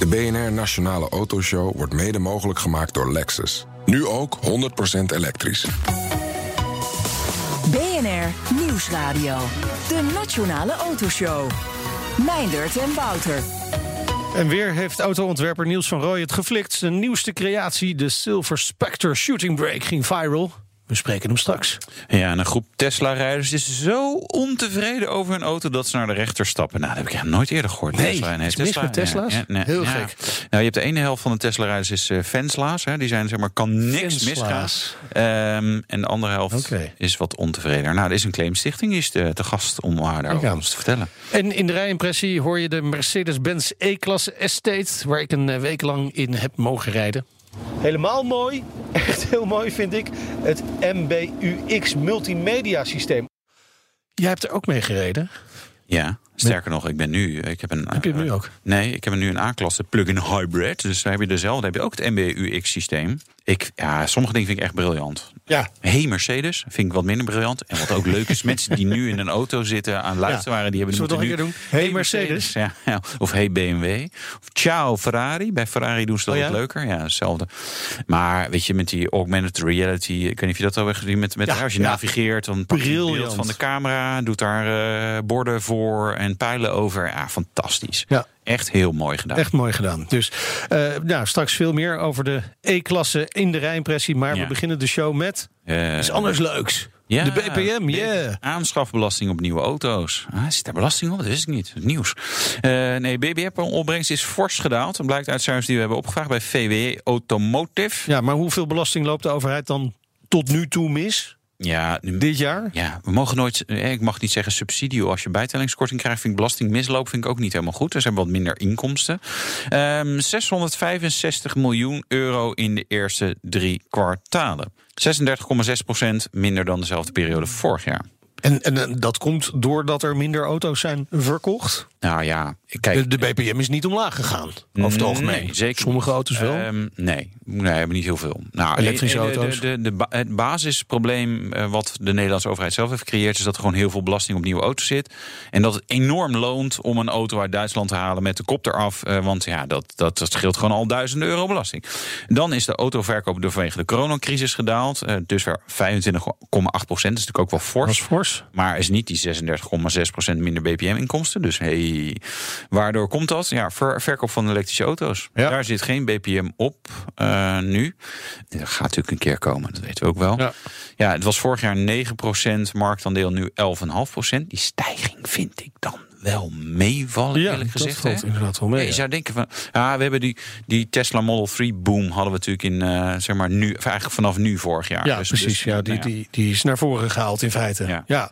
De BNR Nationale Autoshow wordt mede mogelijk gemaakt door Lexus. Nu ook 100% elektrisch. BNR Nieuwsradio. De Nationale Autoshow. Meindert en Wouter. En weer heeft autoontwerper Niels van Rooij het geflikt. Zijn nieuwste creatie, de Silver Spectre Shooting Brake, ging viral. We spreken hem straks. Ja, en een groep Tesla-rijders is zo ontevreden over hun auto dat ze naar de rechter stappen. Nou, dat heb ik echt nooit eerder gehoord. Nee, Tesla, is mis met Tesla's? Ja, nee, Heel ja. gek. Nou, je hebt de ene helft van de Tesla-rijders is eh fansla's. Hè. Die zijn zeg maar, kan niks misgaan. Ehm, en de andere helft is wat ontevreden. Nou, er is een claimstichting, is te, te gast om haar daarover te vertellen. En in de rijimpressie hoor je de Mercedes-Benz E-klasse Estate... waar ik een eh, week lang in heb mogen rijden. Helemaal mooi, echt heel mooi vind ik, het MBUX multimedia systeem. Jij hebt er ook mee gereden. Ja, sterker nog, ik ben nu. Ik heb, een, Heb je hem nu ook? Nee, ik heb nu een A-klasse plug-in hybrid. Dus daar heb je dezelfde. heb je ook het MBUX-systeem. Ik, ja, sommige dingen vind ik echt briljant. Ja. Hey Mercedes vind ik wat minder briljant. En wat ook leuk is, mensen die nu in een auto zitten aan luisteren waren, die hebben Zullen we moeten het nog nu- een keer doen? Hey Mercedes. Ja, ja. Of hey BMW. Of ciao Ferrari. Bij Ferrari doen ze dat Oh, wat ja? leuker. Ja, hetzelfde. Maar weet je, met die augmented reality, ik weet niet of je dat al hebt gezien, met, met Ja, als je ja. navigeert, dan pak je het beeld Briljant. van de camera, doet daar eh, borden voor en pijlen over. Ja, fantastisch. Ja. Echt heel mooi gedaan. Echt mooi gedaan. Dus eh, nou, straks veel meer over de E-klasse in de rijimpressie. Maar we beginnen de show met Eh, iets anders leuks. Ja, de BPM, yeah. Aanschafbelasting op nieuwe auto's. Ah, zit daar belasting op? Dat ik niet. Het nieuws. Eh nee, BBM-opbrengst is fors gedaald. Dat blijkt uit cijfers die we hebben opgevraagd bij VW Automotive. Ja, maar hoeveel belasting loopt de overheid dan tot nu toe mis? Ja, nu, Dit jaar? ja, we mogen nooit, eh, ik mag niet zeggen subsidie. Als je bijtellingskorting krijgt, vind ik belasting misloop vind ik ook niet helemaal goed. Dus hebben wat minder inkomsten. Ehm 665 miljoen euro in de eerste drie kwartalen. 36,6 procent minder dan dezelfde periode vorig jaar. En, en, en dat komt doordat er minder auto's zijn verkocht? Nou ja, kijk. De, de BPM is niet omlaag gegaan, over het algemeen. Nee, zeker Sommige auto's wel. Ehm, nee, nee, hebben niet heel veel. Nou, Elektrische eh, de- de- auto's? De, het basisprobleem eh, wat de Nederlandse overheid zelf heeft gecreëerd... is dat er gewoon heel veel belasting op nieuwe auto's zit. En dat het enorm loont om een auto uit Duitsland te halen met de kop eraf. eh, want ja, dat, dat, dat scheelt gewoon al duizenden euro belasting. Dan is de autoverkoop door vanwege de coronacrisis gedaald. eh, dus weer 25,8 procent. Dat is natuurlijk ook wel fors. Fors. Maar is niet die 36,6% minder BPM-inkomsten. Dus hey, waardoor komt dat? Ja, ver- verkoop van elektrische auto's. Ja. Daar zit geen BPM op eh, nu. Dat gaat natuurlijk een keer komen, dat weten we ook wel. Ja. Ja, het was vorig jaar 9% marktaandeel, nu 11,5%. Die stijging vind ik dan wel meevallen, Ja, eerlijk dat gezegd. hè? inderdaad wel mee, Ja, je zou denken van, ja, we hebben die, die Tesla Model 3 boom hadden we natuurlijk in, eh, zeg maar, nu, eigenlijk vanaf nu vorig jaar. Ja, Dus- precies. dus, ja, die, nou ja. Die, die is naar voren gehaald in feite. Ja.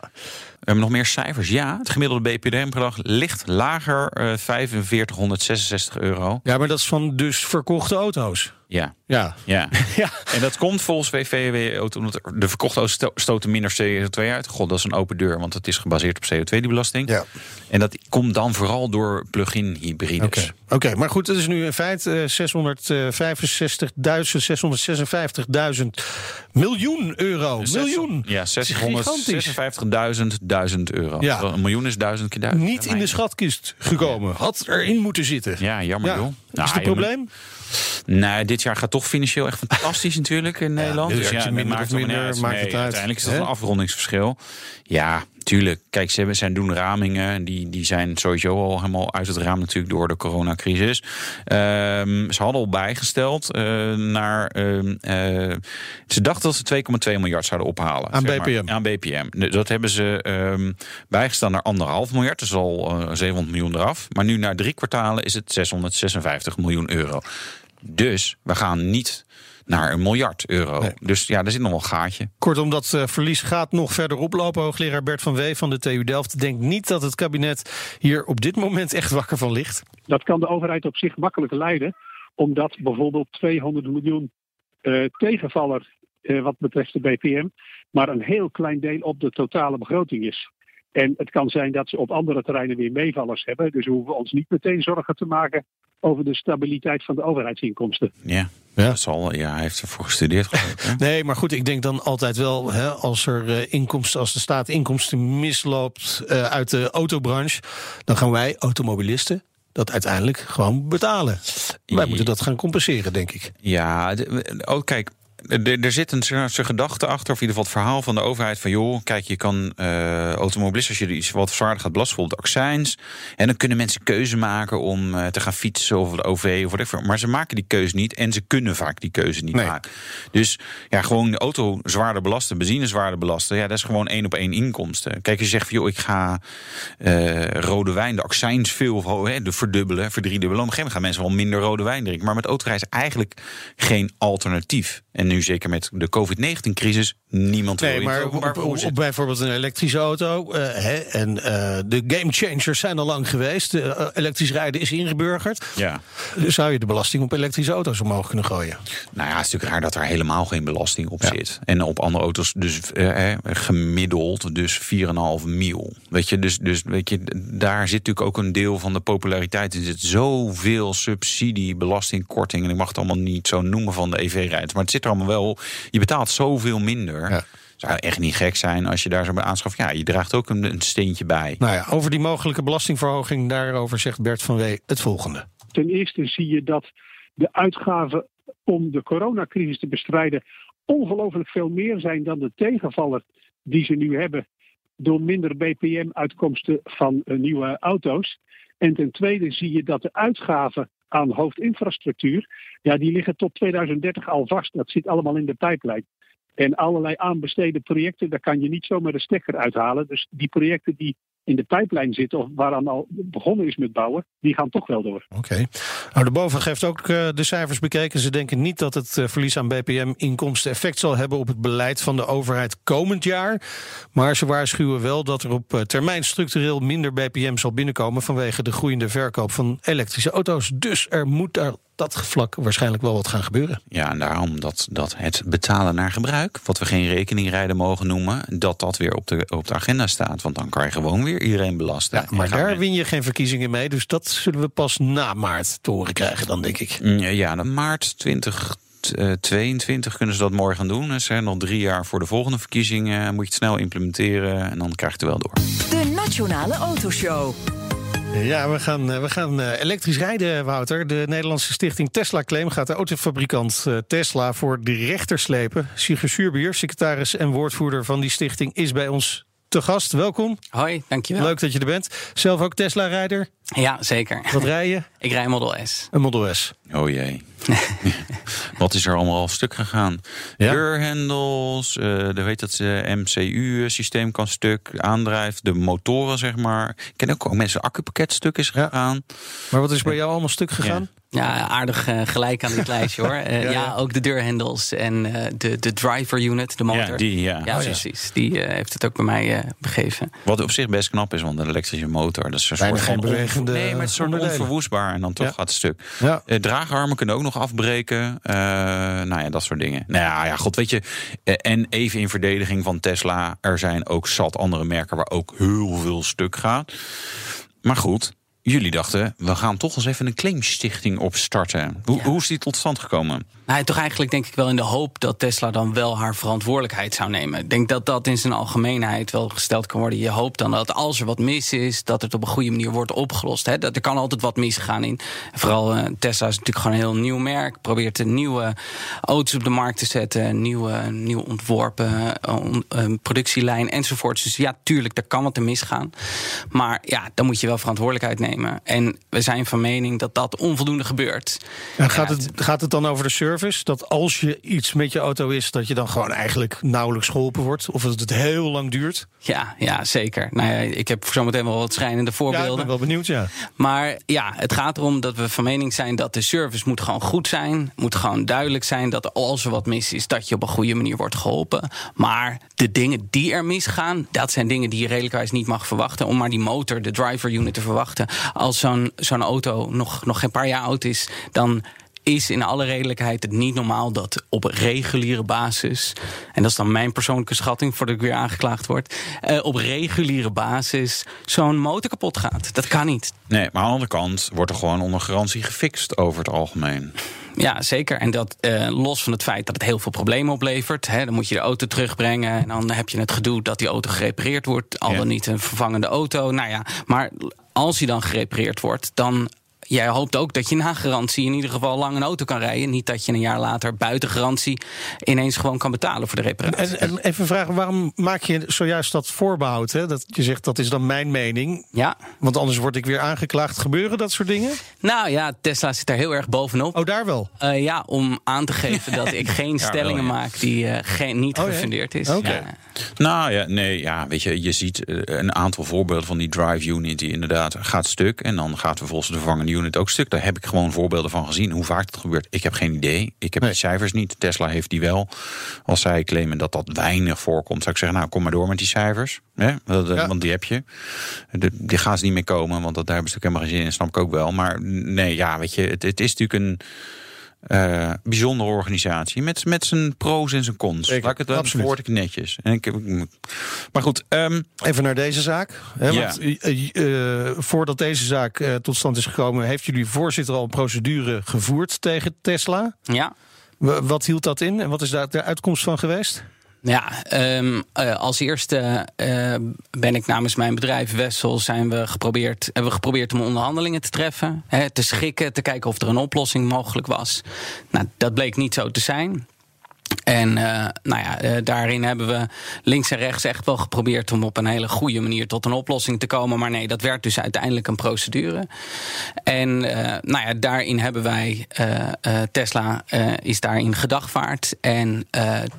Hebben nog meer cijfers. Ja, het gemiddelde BPM-bedrag ligt lager, eh 4566 euro. Ja, maar dat is van dus verkochte auto's. Ja, Ja. ja. Ja. En dat komt volgens Auto, omdat de verkochte auto's sto- stoten minder CO2 uit. God, dat is een open deur, want het is gebaseerd op CO2, die belasting. Ja. En dat komt dan vooral door plug-in hybrides. Oké, maar goed, het is nu in feite eh, 665.000, 656.000 miljoen euro. Dus miljoen. Ja, Het is gigantisch. 656.000 1000 euro. Ja. Een miljoen is duizend keer duizend. Niet in de schatkist gekomen. Had erin moeten zitten. Ja, jammer Ja. joh. Is Nou, het een probleem? Nou, dit jaar gaat toch financieel echt fantastisch natuurlijk in Nederland. minder maakt minder, maakt Nee, het uit, Uiteindelijk is dat een afrondingsverschil. Ja, tuurlijk. Kijk, ze hebben, zijn doen ramingen. Die, die zijn sowieso al helemaal uit het raam natuurlijk door de coronacrisis. Ehm, ze hadden al bijgesteld eh, naar... ehm, eh, ze dachten dat ze 2,2 miljard zouden ophalen. Aan zeg maar. BPM. aan BPM. Dat hebben ze ehm bijgesteld naar anderhalf miljard. Dus al eh 700 miljoen eraf. Maar nu na drie kwartalen is het 656 miljoen euro. Dus we gaan niet naar een miljard euro. Nee. Dus ja, er zit nog wel een gaatje. Kortom, dat eh, verlies gaat nog verder oplopen. Hoogleraar Bert van Wee van de TU Delft denkt niet dat het kabinet hier op dit moment echt wakker van ligt. Dat kan de overheid op zich makkelijk leiden, omdat bijvoorbeeld 200 miljoen eh, tegenvaller eh, wat betreft de BPM, maar een heel klein deel op de totale begroting is. En het kan zijn dat ze op andere terreinen weer meevallers hebben. Dus we hoeven ons niet meteen zorgen te maken over de stabiliteit van de overheidsinkomsten. Ja, Ja. Dat zal, ja hij heeft ervoor gestudeerd. geloof ik, hè? Nee, maar goed, ik denk dan altijd wel, hè, als er eh, inkomsten, als de staat inkomsten misloopt eh, uit de autobranche, dan gaan wij, automobilisten, dat uiteindelijk gewoon betalen. Wij moeten dat gaan compenseren, denk ik. Ja, oh, kijk, er, er zit een soort gedachte achter, of in ieder geval het verhaal van de overheid: van joh, kijk, je kan uh, automobilisten, als je iets wat zwaarder gaat belasten, bijvoorbeeld accijns. En dan kunnen mensen keuze maken om uh, te gaan fietsen of de OV of whatever. Maar ze maken die keuze niet en ze kunnen vaak die keuze niet nee. maken. Dus ja, gewoon de auto zwaarder belasten, benzine zwaarder belasten, ja, dat is gewoon één op één inkomsten. Kijk, als je zegt van joh, ik ga uh, rode wijn, de accijns veel hè, de verdubbelen, verdriedubbelen. Op een gegeven moment gaan mensen wel minder rode wijn drinken. Maar met autorijden is eigenlijk geen alternatief. En nu zeker met de COVID-19-crisis, niemand nee, wil maar op, op, op, bijvoorbeeld een elektrische auto. Uh, hè, en uh, de game changers zijn al lang geweest. Uh, elektrisch rijden is ingeburgerd. Ja. Dus zou je de belasting op elektrische auto's omhoog kunnen gooien? Nou ja, het is natuurlijk raar dat er helemaal geen belasting op ja. zit. En op andere auto's dus gemiddeld dus 4,5 mil. Weet je, dus, dus weet je, daar zit natuurlijk ook een deel van de populariteit. Er zit zoveel subsidie, belastingkorting. En ik mag het allemaal niet zo noemen van de EV-rijders. Maar het zit er allemaal wel. Je betaalt zoveel minder. Ja. Zou echt niet gek zijn als je daar zo bij aanschaft. Ja, je draagt ook een, een steentje bij. Nou ja, over die mogelijke belastingverhoging, daarover zegt Bert van Wee het volgende. Ten eerste zie je dat de uitgaven om de coronacrisis te bestrijden ongelooflijk veel meer zijn dan de tegenvaller die ze nu hebben door minder BPM-uitkomsten van uh, nieuwe auto's. En ten tweede zie je dat de uitgaven aan hoofdinfrastructuur, ja, die liggen tot 2030 al vast. Dat zit allemaal in de pijplijn. En allerlei aanbesteden projecten, daar kan je niet zomaar de stekker uithalen. Dus die projecten die in de pijplijn zitten, of waaraan al begonnen is met bouwen, die gaan toch wel door. Oké. Okay. Nou, de boven geeft ook uh, de cijfers bekeken. Ze denken niet dat het uh, verlies aan BPM-inkomsten effect zal hebben op het beleid van de overheid komend jaar. Maar ze waarschuwen wel dat er op uh, termijn structureel minder BPM zal binnenkomen vanwege de groeiende verkoop van elektrische auto's. Dus er moet daar dat vlak waarschijnlijk wel wat gaan gebeuren. Ja, en daarom dat, dat het betalen naar gebruik, wat we geen rekeningrijden mogen noemen, dat dat weer op de, op de agenda staat. Want dan kan je gewoon weer iedereen belasten. Ja, maar daar win je geen verkiezingen mee. Dus dat zullen we pas na maart te horen krijgen, dan denk ik. Ja, dan maart 20. 22 kunnen ze dat morgen gaan doen. Er zijn nog drie jaar voor de volgende verkiezingen. Moet je het snel implementeren en dan krijg je het wel door. De Nationale Autoshow. Ja, we gaan, we gaan elektrisch rijden, Wouter. De Nederlandse stichting Tesla Claim gaat de autofabrikant Tesla voor de rechter slepen. Sigurd Suurbier, secretaris en woordvoerder van die stichting, is bij ons te gast. Welkom. Hoi, dankjewel. Leuk dat je er bent. Zelf ook Tesla-rijder? Ja, zeker. Wat rij je? Ik rij Model S. Een Model S. Oh jee. Wat is er allemaal al stuk gegaan? Ja? Deurhendels, uh, de weet dat uh, MCU-systeem kan stuk, aandrijft, de motoren zeg maar. Ik ken ook, ook mensen accupakket stuk is gegaan. Ja. Maar wat is bij jou allemaal stuk gegaan? Ja. Aardig uh, gelijk aan dit lijstje hoor. Uh, ja, ja, ook de deurhendels en uh, de, de driver unit, de motor. Ja, die, ja. ja oh, precies. Die heeft het ook bij mij begeven. Wat op zich best knap is, want een elektrische motor... dat is een Bijna soort geen bewegende Nee, maar het is soort onverwoestbaar en dan toch gaat het stuk. Ja. draagarmen kunnen ook nog afbreken. nou ja, dat soort dingen. Nou ja, ja god, weet je. en even in verdediging van Tesla... er zijn ook zat andere merken waar ook heel veel stuk gaat. Maar goed, jullie dachten, we gaan toch eens even een claimstichting opstarten. Hoe, ja. hoe is die tot stand gekomen? Nou, toch eigenlijk denk ik wel in de hoop dat Tesla dan wel haar verantwoordelijkheid zou nemen. Ik denk dat dat in zijn algemeenheid wel gesteld kan worden. Je hoopt dan dat als er wat mis is, dat het op een goede manier wordt opgelost. Hè. Dat er kan altijd wat misgaan in. Vooral uh, Tesla is natuurlijk gewoon een heel nieuw merk. Probeert een nieuwe auto's op de markt te zetten. Een nieuwe, nieuw ontworpen uh, uh, productielijn enzovoort. Dus ja, tuurlijk, daar kan wat te misgaan. Maar ja, dan moet je wel verantwoordelijkheid nemen. En we zijn van mening dat dat onvoldoende gebeurt. En gaat, het, gaat het dan over de service? Dat als je iets met je auto is, dat je dan gewoon eigenlijk nauwelijks geholpen wordt? Of dat het heel lang duurt? Ja, ja zeker. Nou ja, ik heb zometeen wel wat schrijnende voorbeelden. Ja, ik ben wel benieuwd, ja. Maar ja, het gaat erom dat we van mening zijn dat de service moet gewoon goed zijn. Moet gewoon duidelijk zijn dat als er wat mis is, dat je op een goede manier wordt geholpen. Maar de dingen die er misgaan, dat zijn dingen die je redelijkwijs niet mag verwachten. Om maar die motor, de driver unit te verwachten. Als zo'n zo'n auto nog, nog geen paar jaar oud is, dan is in alle redelijkheid het niet normaal dat op reguliere basis, en dat is dan mijn persoonlijke schatting voordat ik weer aangeklaagd word, uh, op reguliere basis zo'n motor kapot gaat. Dat kan niet. Nee, maar aan de andere kant wordt er gewoon onder garantie gefixt over het algemeen. Ja, zeker. En dat uh, los van het feit dat het heel veel problemen oplevert. Hè, dan moet je de auto terugbrengen. En dan heb je het gedoe dat die auto gerepareerd wordt. Al dan ja. niet een vervangende auto. Nou ja, maar als die dan gerepareerd wordt, dan jij hoopt ook dat je na garantie in ieder geval lang een auto kan rijden. Niet dat je een jaar later buiten garantie ineens gewoon kan betalen voor de reparatie. En, en even vragen, waarom maak je zojuist dat voorbehoud? Hè? Dat je zegt dat is dan mijn mening. Ja. Want anders word ik weer aangeklaagd. Gebeuren dat soort dingen? Nou ja, Tesla zit daar heel erg bovenop. Oh, daar wel? Uh, ja, om aan te geven dat ik geen stellingen wel, ja. maak die uh, geen, niet Oh, gefundeerd is. Oké. Ja. Nou ja, nee, ja, weet je, je ziet eh, een aantal voorbeelden van die drive unit die inderdaad gaat stuk. En dan gaat vervolgens de vervangende unit ook stuk. Daar heb ik gewoon voorbeelden van gezien. Hoe vaak dat gebeurt, ik heb geen idee. Ik heb Nee. die cijfers niet. Tesla heeft die wel. Als zij claimen dat dat weinig voorkomt, zou ik zeggen, nou kom maar door met die cijfers. Hè? Dat, eh, Ja. Want die heb je. De- die gaan ze niet meer komen, want dat, daar hebben ze natuurlijk helemaal geen zin in. Snap ik ook wel. Maar nee, ja, weet je, het, het is natuurlijk een. Eh, bijzondere organisatie met, met zijn pro's en zijn cons. Zeker, Laat ik het absoluut. woord ik netjes. En ik, maar goed, ehm, Even naar deze zaak. Hè, Ja. want, eh, eh, voordat deze zaak eh, tot stand is gekomen, heeft jullie voorzitter al een procedure gevoerd tegen Tesla. ja. W- Wat hield dat in en wat is daar de uitkomst van geweest? Ja, ehm, eh, als eerste eh, ben ik namens mijn bedrijf Wessel zijn we geprobeerd, hebben we geprobeerd om onderhandelingen te treffen, hè, te schikken, te kijken of er een oplossing mogelijk was. Nou, dat bleek niet zo te zijn. En eh, nou ja, eh, daarin hebben we links en rechts echt wel geprobeerd om op een hele goede manier tot een oplossing te komen. Maar nee, dat werd dus uiteindelijk een procedure. En eh, nou ja, daarin hebben wij, Tesla is daarin gedagvaard. En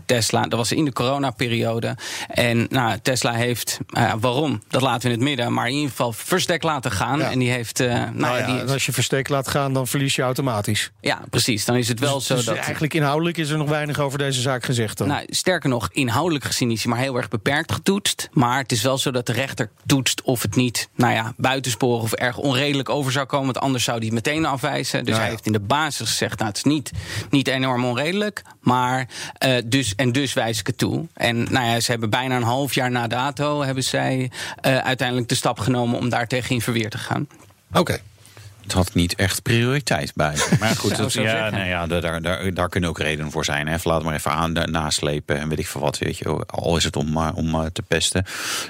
Tesla, dat was in de coronaperiode. En nou, Tesla heeft, eh, waarom? Dat laten we in het midden. Maar in ieder geval verstek laten gaan. Ja. En die heeft, nou, Nou ja, die, als je verstek laat gaan, dan verlies je automatisch. ja, precies. Dan is het wel dus, zo dus dat. eigenlijk inhoudelijk is er nog weinig over deze zaak gezegd dan. Nou, sterker nog, inhoudelijk gezien is hij maar heel erg beperkt getoetst. Maar het is wel zo dat de rechter toetst of het niet, nou ja, buitensporig of erg onredelijk over zou komen. Want anders zou hij het meteen afwijzen. Dus Ja, hij heeft in de basis gezegd, nou, het is niet, niet enorm onredelijk. Maar, eh, dus, en dus wijs ik het toe. En nou ja, ze hebben bijna een half jaar na dato, hebben zij eh, uiteindelijk de stap genomen om daar tegen in verweer te gaan. Oké. Het had niet echt prioriteit bij. Maar goed, dat, ja, nou ja, daar, daar, daar kunnen ook redenen voor zijn. Hè. Laat maar even aan naslepen en weet ik veel wat. Weet je, al is het om, eh, om eh, te pesten.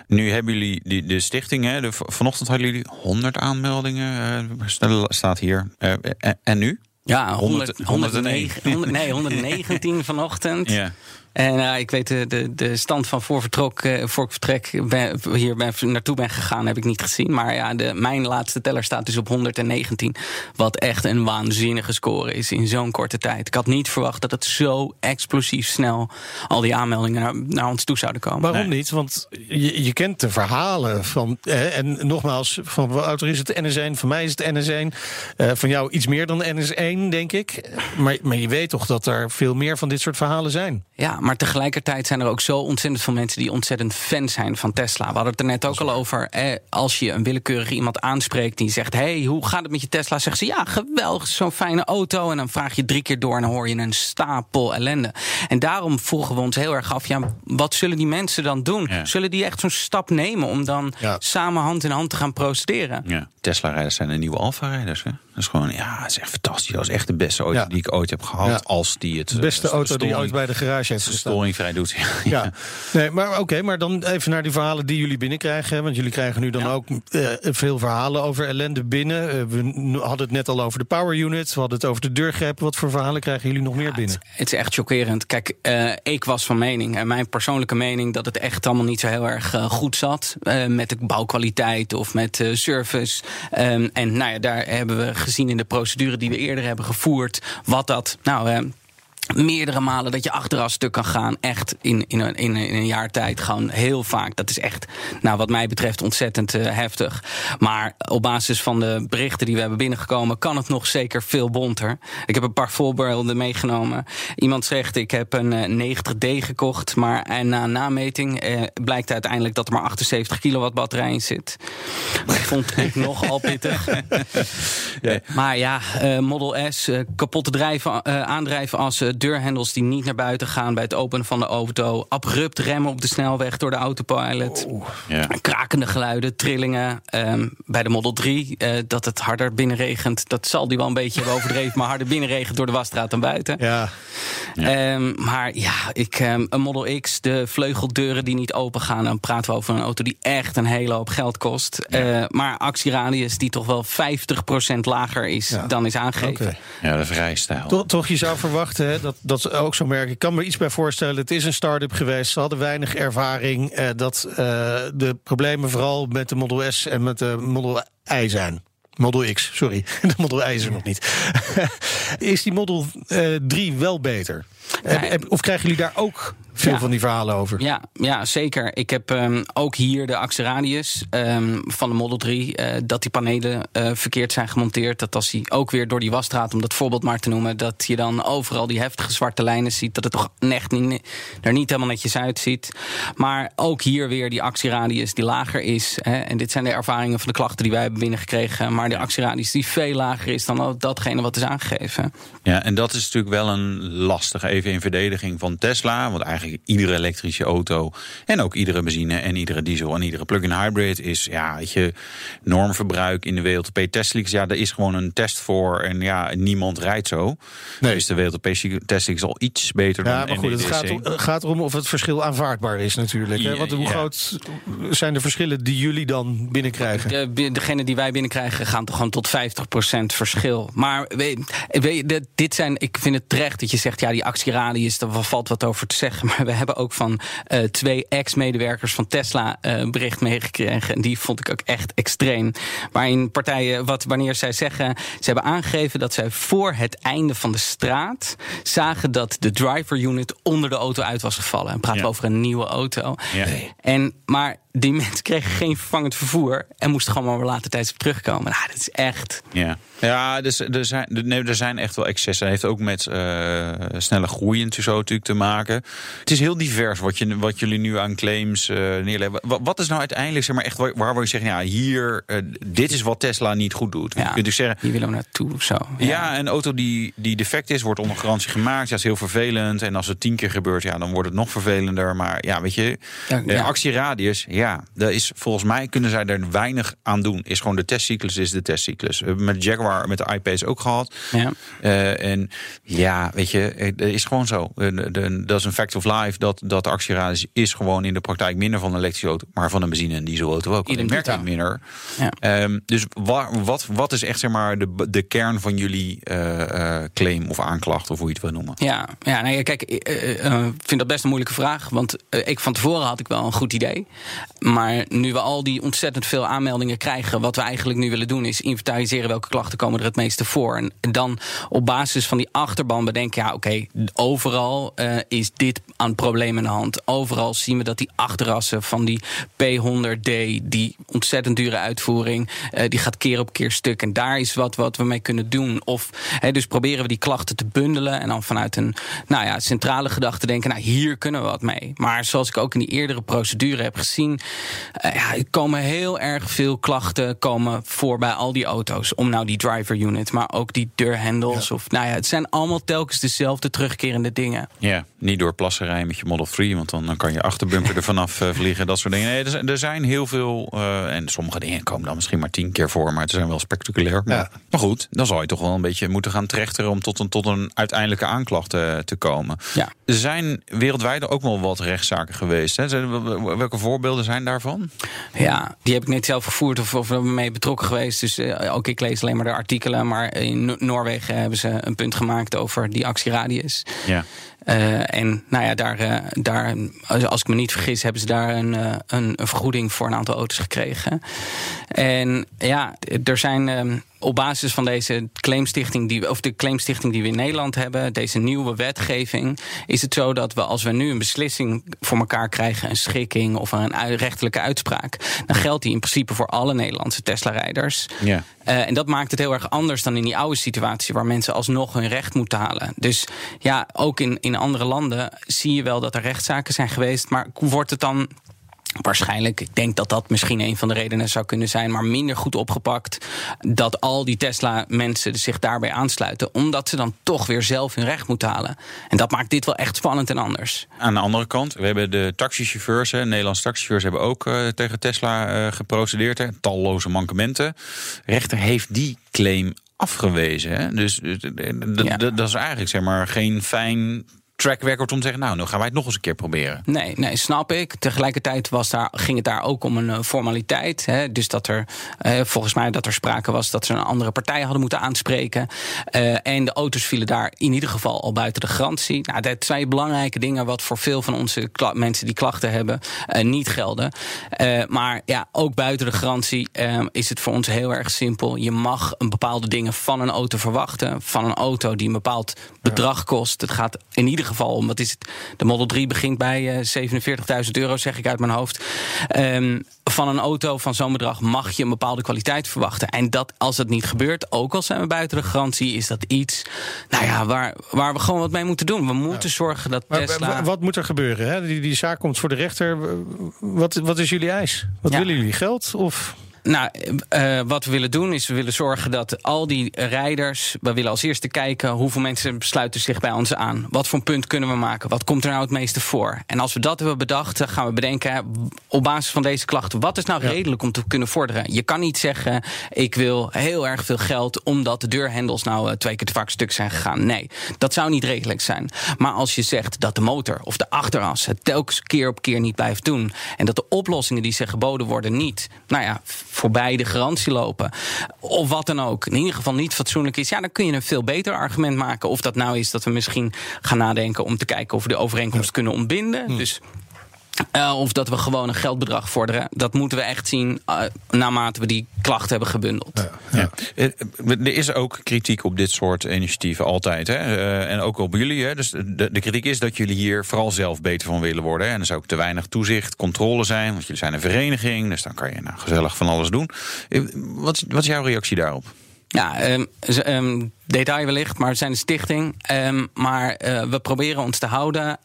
Nu hebben jullie die, de stichting. Hè, de, vanochtend hadden jullie 100 aanmeldingen. eh, staat hier. Eh, en, en nu? Ja, 100 100, 109, 100 nee, 119 vanochtend. Ja. En eh, ik weet de, de, de stand van voor, vertrok, eh, voor ik vertrek ben, hier ben, naartoe ben gegaan, heb ik niet gezien. Maar ja, de, mijn laatste teller staat dus op 119. Wat echt een waanzinnige score is in zo'n korte tijd. Ik had niet verwacht dat het zo explosief snel al die aanmeldingen naar, naar ons toe zouden komen. Waarom Nee. niet? Want je, je kent de verhalen van. eh, en nogmaals, van wat ouder is het NS1? Van mij is het NS1. Eh, van jou iets meer dan NS1, denk ik. Maar, maar je weet toch dat er veel meer van dit soort verhalen zijn. Ja, maar tegelijkertijd zijn er ook zo ontzettend veel mensen die ontzettend fan zijn van Tesla. We hadden het er net ook al over. Eh, als je een willekeurig iemand aanspreekt die zegt: hey, hoe gaat het met je Tesla? Zeggen ze ja, geweldig, zo'n fijne auto. En dan vraag je drie keer door en dan hoor je een stapel ellende. En daarom vroegen we ons heel erg af: ja, wat zullen die mensen dan doen? Ja. Zullen die echt zo'n stap nemen om dan Ja. samen hand in hand te gaan procederen? Ja. Tesla-rijders zijn de nieuwe Alfa-rijders. Hè? Dat is gewoon, ja, het is echt fantastisch. Dat is echt de beste auto Ja. die ik ooit heb gehad. Ja. Als die het. De beste eh, auto die ooit bij de garage heeft storing vrij doet. Ja, nee, maar oké, maar dan even naar die verhalen die jullie binnenkrijgen. hè, Want jullie krijgen nu dan Ja. ook eh, veel verhalen over ellende binnen. Eh, we hadden het net al over de power unit. We hadden het over de deurgreep. Wat voor verhalen krijgen jullie nog meer binnen? Het is echt chockerend. Kijk, eh, ik was van mening, en mijn persoonlijke mening, dat het echt allemaal niet zo heel erg goed zat. met de bouwkwaliteit of met service. Ehm, en nou ja, daar hebben we gezien in de procedure die we eerder hebben gevoerd, wat dat. Nou, meerdere malen dat je achteraf stuk kan gaan. Echt in, in, een, in, een- in een jaar tijd. Gewoon heel vaak. Dat is echt, nou, wat mij betreft, ontzettend eh, heftig. Maar op basis van de berichten die we hebben binnengekomen, kan het nog zeker veel bonter. Ik heb een paar voorbeelden meegenomen. Iemand zegt: Ik heb een eh, 90D gekocht. Maar en na nameting eh, blijkt uiteindelijk dat er maar 78 kilowatt batterij in zit. Dat vond ik nogal pittig. Ja. Maar ja, eh, Model S, eh, kapotte drijven, eh, aandrijven deurhendels die niet naar buiten gaan bij het openen van de auto, abrupt remmen op de snelweg door de autopilot, Ja. krakende geluiden, trillingen. Ehm, bij de Model 3 eh, dat het harder binnenregent, dat zal die wel een beetje hebben overdreven, maar harder binnenregent door de wasstraat dan buiten. Ja, Ehm, maar ja, ik, ehm, een Model X, de vleugeldeuren die niet open gaan. Dan praten we over een auto die echt een hele hoop geld kost. Eh, maar actieradius die toch wel 50% lager is Ja. dan is aangegeven. oké. Ja, dat is vrij stijl. Toch, toch, je zou verwachten hè, dat, dat ze ook zo'n merk. Ik kan me iets bij voorstellen. Het is een start-up geweest. Ze hadden weinig ervaring. eh, dat eh, de problemen vooral met de Model S en met de Model I zijn. Model X, sorry. De Model I is er nog niet. is die Model eh, 3 wel beter? Of krijgen jullie daar ook veel Ja. van die verhalen over? Ja, ja, zeker. Ik heb ehm, ook hier de actieradius ehm, van de Model 3. eh, dat die panelen eh, verkeerd zijn gemonteerd. Dat als hij ook weer door die wasstraat, om dat voorbeeld maar te noemen. dat je dan overal die heftige zwarte lijnen ziet. Dat het toch echt niet, er niet helemaal netjes uitziet. Maar ook hier weer die actieradius die lager is. Hè, en dit zijn de ervaringen van de klachten die wij hebben binnengekregen. Maar de actieradius die veel lager is dan datgene wat is aangegeven. Ja, en dat is natuurlijk wel een lastige, even in verdediging van Tesla. Want eigenlijk iedere elektrische auto en ook iedere benzine en iedere diesel en iedere plug-in hybrid is, ja, weet je, normverbruik in de WLTP testleaks. Ja, daar is gewoon een test voor en ja, niemand rijdt zo. Nee. Dus de WLTP testleaks al iets beter Ja, dan maar goed, het gaat, om- gaat erom of het verschil aanvaardbaar is natuurlijk. Hè? Want hoe ja. groot zijn de verschillen die jullie dan binnenkrijgen? De, degene die wij binnenkrijgen gaan toch gewoon tot 50% verschil. Maar weet, weet je, dit- dit zijn, ik vind het terecht dat je zegt, ja, die actieradius, daar valt wat over te zeggen. Maar we hebben ook van eh, twee ex-medewerkers van Tesla eh, een bericht meegekregen. En die vond ik ook echt extreem. Waarin partijen, wat, wanneer zij zeggen, ze hebben aangegeven dat zij voor het einde van de straat zagen dat de driver unit onder de auto uit was gevallen. En praten Ja. over een nieuwe auto. Ja. En, maar die mensen kregen geen vervangend vervoer en moesten gewoon maar later tijds op terugkomen. Nou, dat is echt. Ja, ja dus, er, zijn, nee, er zijn echt wel excessen. Het heeft ook met eh, snelle groei en zo natuurlijk te maken. Het is heel divers wat, je, wat jullie nu aan claims eh, neerleggen. Wat, wat is nou uiteindelijk zeg maar, echt waar, waar wil je zeggen... Ja, hier, eh, dit is wat Tesla niet goed doet. Ja, Je kunt dus zeggen... Hier willen we naartoe of zo. Ja, een auto die, die defect is, wordt onder garantie gemaakt. Ja, dat is heel vervelend. En als het tien keer gebeurt, ja, dan wordt het nog vervelender. Maar ja, weet je, ja. actieradius, ja, dat is volgens mij kunnen zij er weinig aan doen. Is gewoon de testcyclus is de testcyclus. We hebben met Jaguar, met de iPace ook gehad. Ja. Eh, en ja, weet je, het is gewoon zo. Eh, Dat is een fact of life. Dat, dat de actieradius is gewoon in de praktijk minder van een elektrische auto, maar van een benzine- en dieselauto ook. Alleen merk het minder. Ja. Ehm, dus wa- wat, wat is echt zeg maar de, de kern van jullie eh, eh, claim of aanklacht of hoe je het wil noemen? Ja, ja nee, kijk, ik eh, eh, vind dat best een moeilijke vraag. Want eh, ik van tevoren had ik wel een goed idee. Maar nu we al die ontzettend veel aanmeldingen krijgen, wat we eigenlijk nu willen doen, is inventariseren welke klachten komen er het meeste voor. En, dan op basis van die achterban bedenken, ja, oké, overal eh, is dit aan probleem in de hand. Overal zien we dat die achterrassen van die P100D, die ontzettend dure uitvoering, eh, die gaat keer op keer stuk. En daar is wat, wat we mee kunnen doen. Of dus proberen we die klachten te bundelen en dan vanuit een nou ja, centrale gedachte denken, nou hier kunnen we wat mee. Maar zoals ik ook in die eerdere procedure heb gezien, ja, er komen heel erg veel klachten komen voor bij al die auto's. Om nou die driver unit, maar ook die deurhendels. Of nou ja, het zijn allemaal telkens dezelfde terugkerende dingen. Ja, niet door plassen rijden met je Model 3, want dan, dan kan je achterbumper er vanaf eh, vliegen, dat soort dingen. Nee, er, zijn, er zijn heel veel, eh, en sommige dingen komen dan misschien maar tien keer voor, maar het zijn wel spectaculair. Maar, Ja. maar goed, dan zal je toch wel een beetje moeten gaan trechteren om tot een, tot een uiteindelijke aanklacht eh, te komen. Ja. Er zijn wereldwijd ook wel wat rechtszaken geweest. Hè? Zijn- Welke voorbeelden zijn daarvan? Ja, die heb ik net zelf gevoerd of, of er mee betrokken geweest. Dus eh, ook ik lees alleen maar de artikelen. Maar in No- Noorwegen hebben ze een punt gemaakt over die actieradius. Ja. Eh, en nou ja, daar, eh, daar, als ik me niet vergis, hebben ze daar een, eh, een, een vergoeding voor een aantal auto's gekregen. En ja, er zijn ehm, op basis van deze claimstichting, die, of de claimstichting die we in Nederland hebben, deze nieuwe wetgeving, is het zo dat we als we nu een beslissing voor elkaar krijgen, een schikking of een rechterlijke uitspraak, dan geldt die in principe voor alle Nederlandse Tesla-rijders. Ja. En dat maakt het heel erg anders dan in die oude situatie waar mensen alsnog hun recht moeten halen. Dus ja, ook in, in andere landen zie je wel dat er rechtszaken zijn geweest, maar wordt het dan Waarschijnlijk, ik denk dat dat misschien een van de redenen zou kunnen zijn, maar minder goed opgepakt. Dat al die Tesla-mensen zich daarbij aansluiten, omdat ze dan toch weer zelf hun recht moeten halen. En dat maakt dit wel echt spannend en anders. Aan de andere kant, we hebben de taxichauffeurs, hè, Nederlandse taxichauffeurs hebben ook uh, tegen Tesla uh, geprocedeerd. Hè, talloze mankementen. De rechter heeft die claim afgewezen. Hè? Dus ja. dat is eigenlijk zeg maar geen fijn track record om te zeggen, nou, nu gaan wij het nog eens een keer proberen. Nee, nee snap ik. Tegelijkertijd was daar, ging het daar ook om een uh, formaliteit. Hè? Dus dat er uh, volgens mij dat er sprake was dat ze een andere partij hadden moeten aanspreken. Uh, en de auto's vielen daar in ieder geval al buiten de garantie. Nou, dat zijn belangrijke dingen wat voor veel van onze mensen die klachten hebben niet gelden. maar ja, ook buiten de garantie is het voor ons heel erg simpel. Je mag een bepaalde dingen van een auto verwachten. Van een auto die een bepaald bedrag kost. Het gaat in ieder geval om. Wat is het? De Model 3 begint bij uh, eh, 47.000 euro, zeg ik uit mijn hoofd. Um, van een auto van zo'n bedrag mag je een bepaalde kwaliteit verwachten. En dat als het niet gebeurt, ook al zijn we buiten de garantie, is dat iets nou ja, waar, waar we gewoon wat mee moeten doen. We moeten zorgen dat Tesla. wat moet er gebeuren? Hè? Die, die zaak komt voor de rechter. Wat, wat is jullie eis? Wat willen jullie? Geld? Of nou, uh, wat we willen doen is we willen zorgen dat al die rijders. We willen als eerste kijken hoeveel mensen sluiten zich bij ons aan. Wat voor een punt kunnen we maken? Wat komt er nou het meeste voor? En als we dat hebben bedacht, dan gaan we bedenken op basis van deze klachten. Wat is nou redelijk om te kunnen vorderen? Je kan niet zeggen: ik wil heel erg veel geld omdat de deurhendels nou eh, twee keer te vaak stuk zijn gegaan. Nee, dat zou niet redelijk zijn. Maar als je zegt dat de motor of de achteras het telkens keer op keer niet blijft doen. En dat de oplossingen die zich geboden worden niet. Nou ja voorbij de garantie lopen. Of wat dan ook. In ieder geval niet fatsoenlijk is. Ja, dan kun je een veel beter argument maken. Of dat nou is dat we misschien gaan nadenken om te kijken of we de overeenkomst kunnen ontbinden. Hm. Dus uh, of dat we gewoon een geldbedrag vorderen. Dat moeten we echt zien uh, naarmate we die klachten hebben gebundeld. Ja, ja. Eh, er is ook kritiek op dit soort initiatieven altijd. Hè? Uh, en ook op jullie. Hè? Dus de, de, kritiek is dat jullie hier vooral zelf beter van willen worden. Hè? En er zou ook te weinig toezicht, controle zijn. Want jullie zijn een vereniging. Dus dan kan je nou gezellig van alles doen. Wat, wat is jouw reactie daarop? Ja, um, um, detail wellicht, maar we zijn een stichting. Um, maar uh, we proberen ons te houden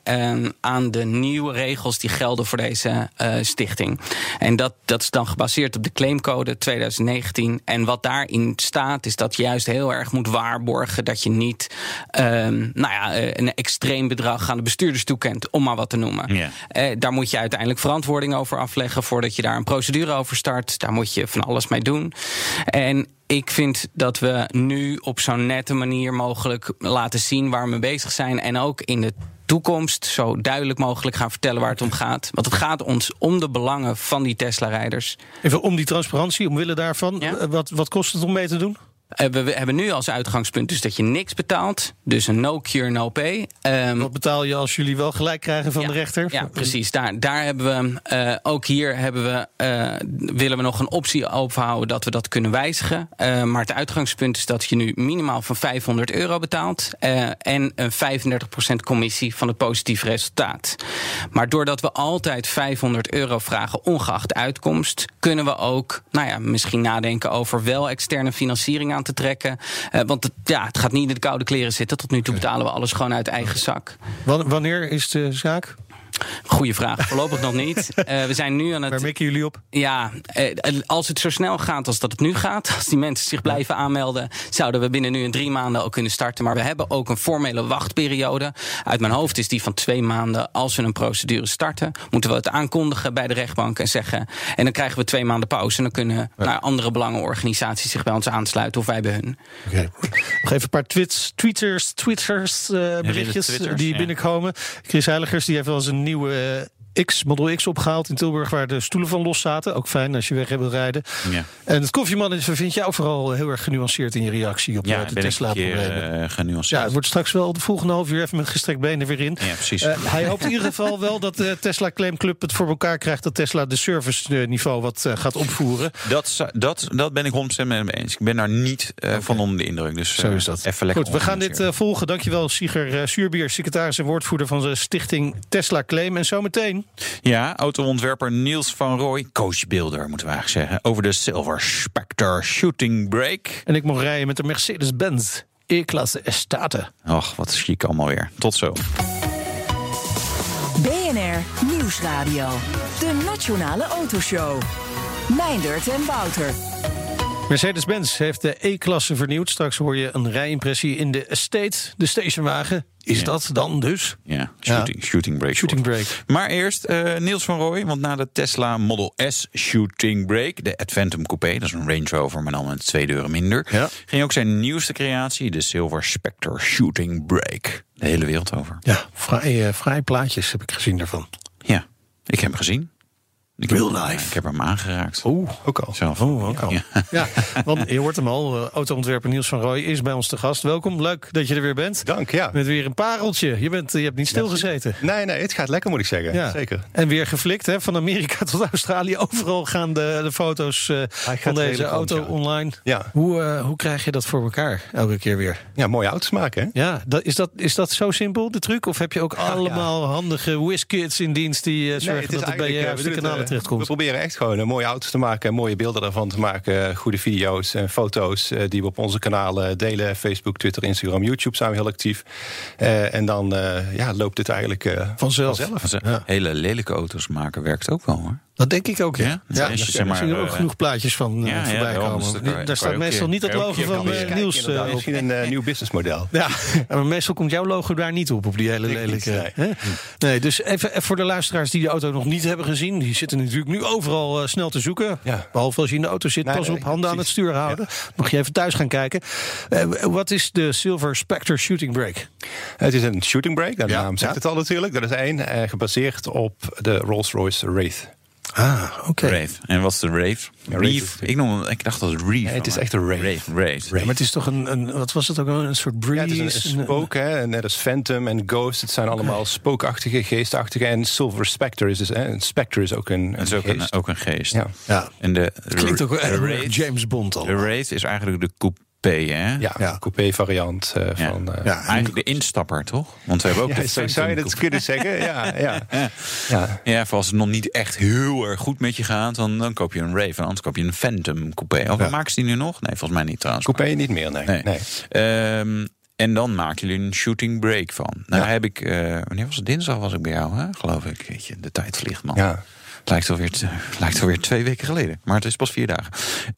aan de nieuwe regels die gelden voor deze uh, stichting. En dat, dat is dan gebaseerd op de claimcode 2019. En wat daarin staat, is dat je juist heel erg moet waarborgen dat je niet nou ja, eh, een extreem bedrag aan de bestuurders toekent, om maar wat te noemen. Yeah. Uh, daar moet je uiteindelijk verantwoording over afleggen voordat je daar een procedure over start. Daar moet je van alles mee doen. En ik vind dat we nu op zo'n nette manier mogelijk laten zien waar we mee bezig zijn. En ook in de toekomst zo duidelijk mogelijk gaan vertellen waar het om gaat. Want het gaat ons om de belangen van die Tesla-rijders. Even om die transparantie, omwille daarvan. Wat, wat kost het om mee te doen? Uh, we, hebben nu als uitgangspunt dus dat je niks betaalt. Dus een no cure, no pay. Um, Wat betaal je als jullie wel gelijk krijgen van ja, de rechter? Ja, precies. Daar, daar hebben we, uh, ook hier hebben we, uh, willen we nog een optie overhouden dat we dat kunnen wijzigen. maar het uitgangspunt is dat je nu minimaal van 500 euro betaalt. en een 35% commissie van het positieve resultaat. Maar doordat we altijd 500 euro vragen, ongeacht uitkomst, kunnen we ook nou ja, misschien nadenken over wel externe financiering aan te trekken. Uh, want het, ja, het gaat niet in de koude kleren zitten. Tot nu toe betalen we alles gewoon uit eigen zak. Wanneer is de zaak? Goeie vraag. Voorlopig nog niet. Uh, we zijn nu aan het. Waar mikken jullie op? Ja, uh, als het zo snel gaat als dat het nu gaat, als die mensen zich blijven aanmelden, zouden we binnen nu in drie maanden ook kunnen starten. Maar we hebben ook een formele wachtperiode. Uit mijn hoofd is die van twee maanden. Als we een procedure starten, moeten we het aankondigen bij de rechtbank en zeggen. En dan krijgen we twee maanden pauze. En dan kunnen ja. nou, andere belangenorganisaties zich bij ons aansluiten of wij bij hun. Okay. Nog even een paar tweets, tweeters, twitters, uh, berichtjes twitters, die ja. binnenkomen. Chris Heiligers die heeft wel eens een nieuwe X, Model X opgehaald in Tilburg, waar de stoelen van los zaten. Ook fijn als je weg wil rijden. Ja. En het koffiemannetje vind jou vooral heel erg genuanceerd in je reactie op ja, de Tesla-problemen. Uh, genuanceerd. Ja, het wordt straks wel de volgende half uur even met gestrekt benen weer in. Ja, precies. Uh, hij hoopt in ieder geval wel dat de Tesla Claim Club het voor elkaar krijgt dat Tesla de service-niveau wat uh, gaat opvoeren. Dat, dat, dat ben ik 100% met hem eens. Ik ben daar niet okay. van onder de indruk. Dus Zo is dat. Even lekker Goed, we gaan dit volgen. Dankjewel, Sieger Suurbier, secretaris en woordvoerder van de stichting Tesla Claim. En zometeen. Ja, autoontwerper Niels van Rooij, coachbeelder moeten we eigenlijk zeggen, over de Silver Spectre Shooting Brake. En ik mocht rijden met de Mercedes-Benz E-klasse Estate. Och, wat chic allemaal weer. Tot zo. BNR Nieuwsradio. De Nationale Autoshow. Meindert en Wouter. Mercedes-Benz heeft de E-klasse vernieuwd. Straks hoor je een rijimpressie in de Estate, de stationwagen. Is Ja. dat dan dus? Ja, shooting, shooting brake. Shooting brake. Maar eerst eh, Niels van Rooij, want na de Tesla Model S Shooting Brake, de Adventum Coupé, dat is een Range Rover, maar dan met twee deuren minder, Ja. ging ook zijn nieuwste creatie, de Silver Spectre Shooting Brake, de hele wereld over. Ja, vrij, eh, vrij plaatjes heb ik gezien daarvan. Ja, ik heb hem gezien. Ik Real heb, life. Ik heb hem aangeraakt. Oeh, Ook al. Zelf. Ook al. Ja. Ja, want je hoort hem al. eh, Autoontwerper Niels van Rooij is bij ons te gast. Welkom, leuk dat je er weer bent. Dank, ja. Met weer een pareltje. Je, bent, je hebt niet stilgezeten. Nee, nee, het gaat lekker moet ik zeggen. Ja. Zeker. En weer geflikt, hè? van Amerika tot Australië. Overal gaan de, de foto's eh, van deze auto ja. online. Ja. Hoe, eh, hoe krijg je dat voor elkaar elke keer weer? Ja, mooie auto's maken, hè? Ja, dat, is, dat, is dat zo simpel, de truc? Of heb je ook allemaal handige whizkids in dienst die eh, zorgen dat het bij je eh, kanalen eh, terechtkomt? We proberen echt gewoon eh, mooie auto's te maken, mooie beelden daarvan te maken, goede video's en foto's eh, die we op onze kanalen delen. Facebook, Twitter, Instagram, YouTube zijn we heel actief. Eh, en dan eh, ja, loopt het eigenlijk eh, Vanzelf. Ze Ja. hele lelijke auto's maken werkt ook wel hoor. Dat denk ik ook, ja. Ja? ja, zeg maar, je ook eh, genoeg plaatjes van eh, ja, voorbij komen. dus daar staat meestal niet het logo van eh, Niels op. misschien een nieuw businessmodel. Ja, maar meestal komt jouw logo daar niet op, op die hele lelijke. nee. dus even voor de luisteraars die de auto nog niet hebben gezien. Die zitten natuurlijk nu overal snel te zoeken. Ja. Behalve als je in de auto zit, pas op, handen aan het stuur houden. Mag je even thuis gaan kijken. Wat is de Silver Spectre Shooting Brake? Het is een shooting brake, de naam zegt het al natuurlijk. Dat is één, gebaseerd op de Rolls-Royce Wraith. Ah, oké. Wraith. En wat is de Rave? Ja, Reef. Rave. Ik, noem, ik dacht dat het Reef Nee, het is echt een Rave. Rave. Rave. Maar het is toch een, een, wat was het ook, een soort breeze? Ja, het is een, een spook, hè, net als Phantom en Ghost. Het zijn allemaal spookachtige, geestachtige. En Silver Spectre is dus, hè, een Spectre is ook een, Het is ook een, geest. ook een geest. Ja. Ja, En de, klinkt ook wel de James Bond al. De Wraith is eigenlijk de coupé, hè? Ja, Ja. coupé variant eh, Ja. van... eh, Ja, Eigenlijk de instapper, toch? Want we hebben ook ja, de zo Phantom zou je dat kunnen zeggen. Ja, ja. ja. Ja, voor als het nog niet echt heel erg goed met je gaat, dan, dan koop je een Rave. En anders koop je een Phantom coupé. Of Ja. maken ze die nu nog? Nee, volgens mij niet trouwens. Coupé niet meer, nee. Nee. nee. Ehm, en dan maken jullie een shooting break van. Nou, Ja. heb ik, eh, wanneer was het? Dinsdag was ik bij jou, hè? geloof ik. Weet je, de tijd vliegt, man. Ja. Lijkt alweer, lijkt alweer twee weken geleden. Maar het is pas vier dagen.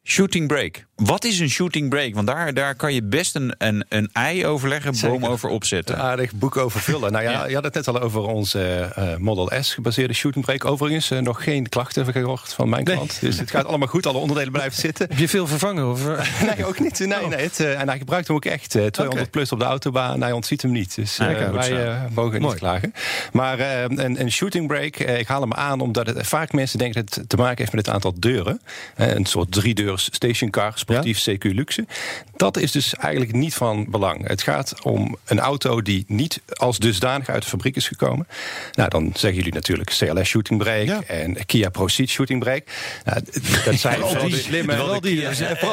Shooting break. Wat is een shooting break? Want daar, daar kan je best een, een, een ei overleggen, boom Zeker. over opzetten. Een aardig boek over vullen. Nou ja, Ja. je had het net al over onze eh, Model S gebaseerde shooting brake. Overigens eh, nog geen klachten gehoord van mijn Nee. klant. Dus het gaat allemaal goed. Alle onderdelen blijven zitten. Heb je veel vervangen? Of? Nee, ook niet. Nee, nee, het, eh, en hij gebruikt hem ook echt. eh, 200 Oké. plus op de autobaan. Hij ontziet hem niet. Dus wij mogen Mooi. niet klagen. Maar een, een shooting eh, ik haal hem aan omdat het, vaak mensen denken dat het te maken heeft met het aantal deuren. Eh, een soort driedeurs stationcar, sportief CQ luxe. Dat is dus eigenlijk niet van belang. Het gaat om een auto die niet als dusdanig uit de fabriek is gekomen. Nou, dan zeggen jullie natuurlijk CLS shooting brake Ja. en Kia Proceed shooting brake. Nou, dat zijn vooral die- de slimme... vooral die- ja,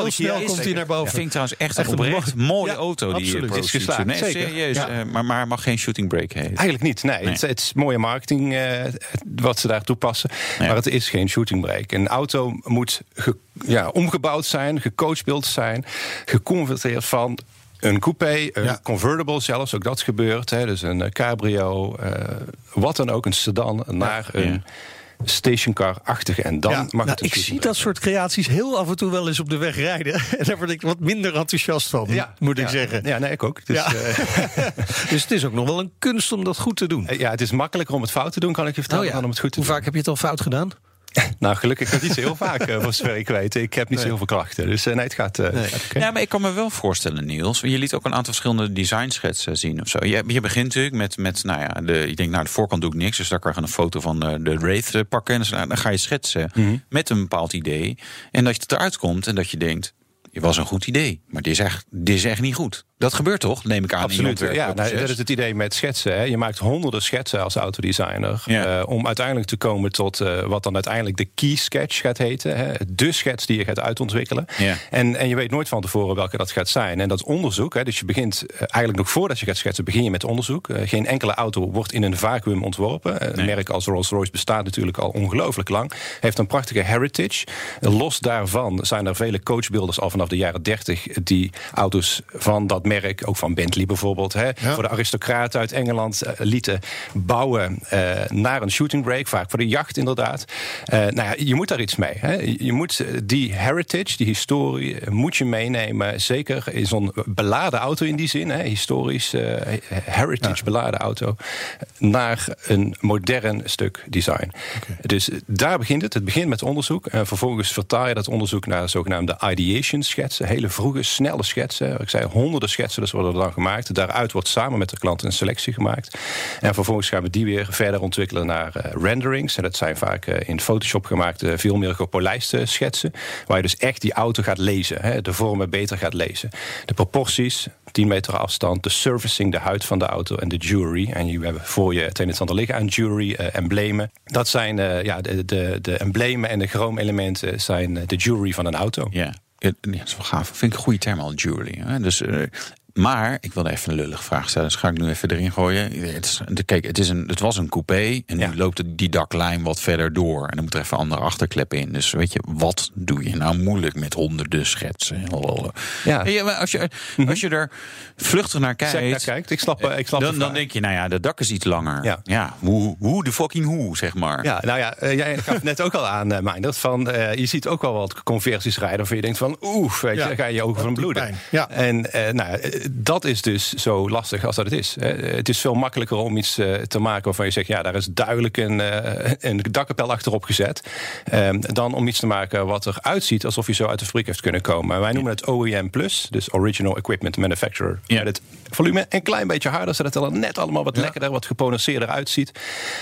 snel is komt hij naar boven. Vind ik trouwens echt, Echt een oprecht mooie Ja, auto. Die absoluut. Pro Is geslaagd, Nee, zeker. serieus. Ja. eh, maar, maar mag geen shooting break heten. Eigenlijk niet. Nee, Nee. Het, het is mooie marketing eh, wat ze daar toepassen. Ja. Maar het is geen shooting brake. Een auto moet ge- ja, omgebouwd zijn, gecoachbeeld zijn, geconverteerd van. Een coupé, een Ja. convertible zelfs, ook dat gebeurt. Hè, dus een eh, cabrio, eh, wat dan ook, een sedan, naar een stationcar-achtige. En dan Ja, mag nou, het ik zie dat soort creaties heel af en toe wel eens op de weg rijden. En daar word ik wat minder enthousiast van, Ja, moet ik zeggen. Ja, nee, ik ook. Dus, eh, Dus het is ook nog wel een kunst om dat goed te doen. ja, het is makkelijker om het fout te doen, kan ik je vertellen, dan om het goed te Hoe doen. vaak heb je het al fout gedaan? Nou, gelukkig gaat niet zo heel vaak, eh, voor zover ik weet. Ik heb niet zo heel veel klachten. Dus eh, nee, het gaat, eh, Nee. Ja, maar ik kan me wel voorstellen, Niels. Je liet ook een aantal verschillende designschetsen zien of zo. Je, je begint natuurlijk met, met nou ja, de, ik denk, nou, de voorkant doe ik niks. Dus daar kan je een foto van de, de Wraith pakken. En dan ga je schetsen Mhm. met een bepaald idee. En dat je het eruit komt en dat je denkt, het was een goed idee. Maar dit is echt, dit is echt niet goed. Dat gebeurt toch, neem ik aan. in Absoluut. Ja, nou, dat is het idee met schetsen. Hè. Je maakt honderden schetsen als autodesigner. Ja. eh, om uiteindelijk te komen tot eh, wat dan uiteindelijk de key sketch gaat heten. Hè. De schets die je gaat uitontwikkelen. Ja. En, en je weet nooit van tevoren welke dat gaat zijn. En dat onderzoek, hè, dus je begint eh, eigenlijk nog voordat je gaat schetsen, begin je met onderzoek. Geen enkele auto wordt in een vacuüm ontworpen. Een Nee. merk als Rolls-Royce bestaat natuurlijk al ongelooflijk lang. Heeft een prachtige heritage. Los daarvan zijn er vele coachbuilders al vanaf vanaf de jaren 30 die auto's van dat merk, ook van Bentley bijvoorbeeld, hè, voor de aristocraten uit Engeland lieten bouwen naar een shooting brake, vaak voor de jacht inderdaad. nou ja, je moet daar iets mee. Hè. Je moet die heritage, die historie, moet je meenemen. Zeker in zo'n beladen auto in die zin, hè, historisch heritage beladen auto, naar een modern stuk design. Dus daar begint het. Het begint met onderzoek. En vervolgens vertaal je dat onderzoek naar zogenaamde ideation schetsen. Hele vroege, snelle schetsen. Ik zei honderden schetsen, dus worden er dan gemaakt. Daaruit wordt samen met de klant een selectie gemaakt. En vervolgens gaan we die weer verder ontwikkelen naar uh, renderings. En dat zijn vaak uh, in Photoshop gemaakte, veel meer gepolijste schetsen. Waar je dus echt die auto gaat lezen. Hè, de vormen beter gaat lezen. De proporties, 10 meter afstand, de servicing, de huid van de auto en de jewelry. En je hebben voor je het een en ander liggen aan jewelry, uh, emblemen. Dat zijn ja, de, de, de emblemen en de chroomelementen zijn de jewelry van een auto. Ja. Ja, dat is wel gaaf. Vind ik een goede term al, jewelry. Hè? Dus uh, maar ik wilde even een lullige vraag stellen. Dus ga ik nu even erin gooien. Het is, kijk, het, is een, het was een coupé. En nu loopt die daklijn wat verder door. En dan moet er even een andere achterklep in. Dus weet je, wat doe je nou moeilijk met honderden schetsen? Ja. als, je, mhm. als je er vluchtig naar kijkt. kijkt. Ik snap, ik snap dan, dan denk je, nou ja, de dak is iets langer. Ja, ja hoe, hoe de fucking hoe, zeg maar. Ja, nou ja, uh, jij gaf net ook al aan, uh, Meindert. Van, uh, je ziet ook wel wat conversies rijden. Waarvan je denkt van, oeh, weet je, dan ga je je ogen van bloeden. Ja. En nou dat is dus zo lastig als dat het is. Het is veel makkelijker om iets eh, te maken waarvan je zegt... ja, daar is duidelijk een, eh, een dakkapel achterop gezet... Ehm, dan om iets te maken wat eruit ziet alsof je zo uit de fabriek heeft kunnen komen. Wij noemen het OEM+, dus Original Equipment Manufacturer. Ja. Met het volume een klein beetje harder... zodat het er net allemaal wat lekkerder, wat geponenceerder uitziet.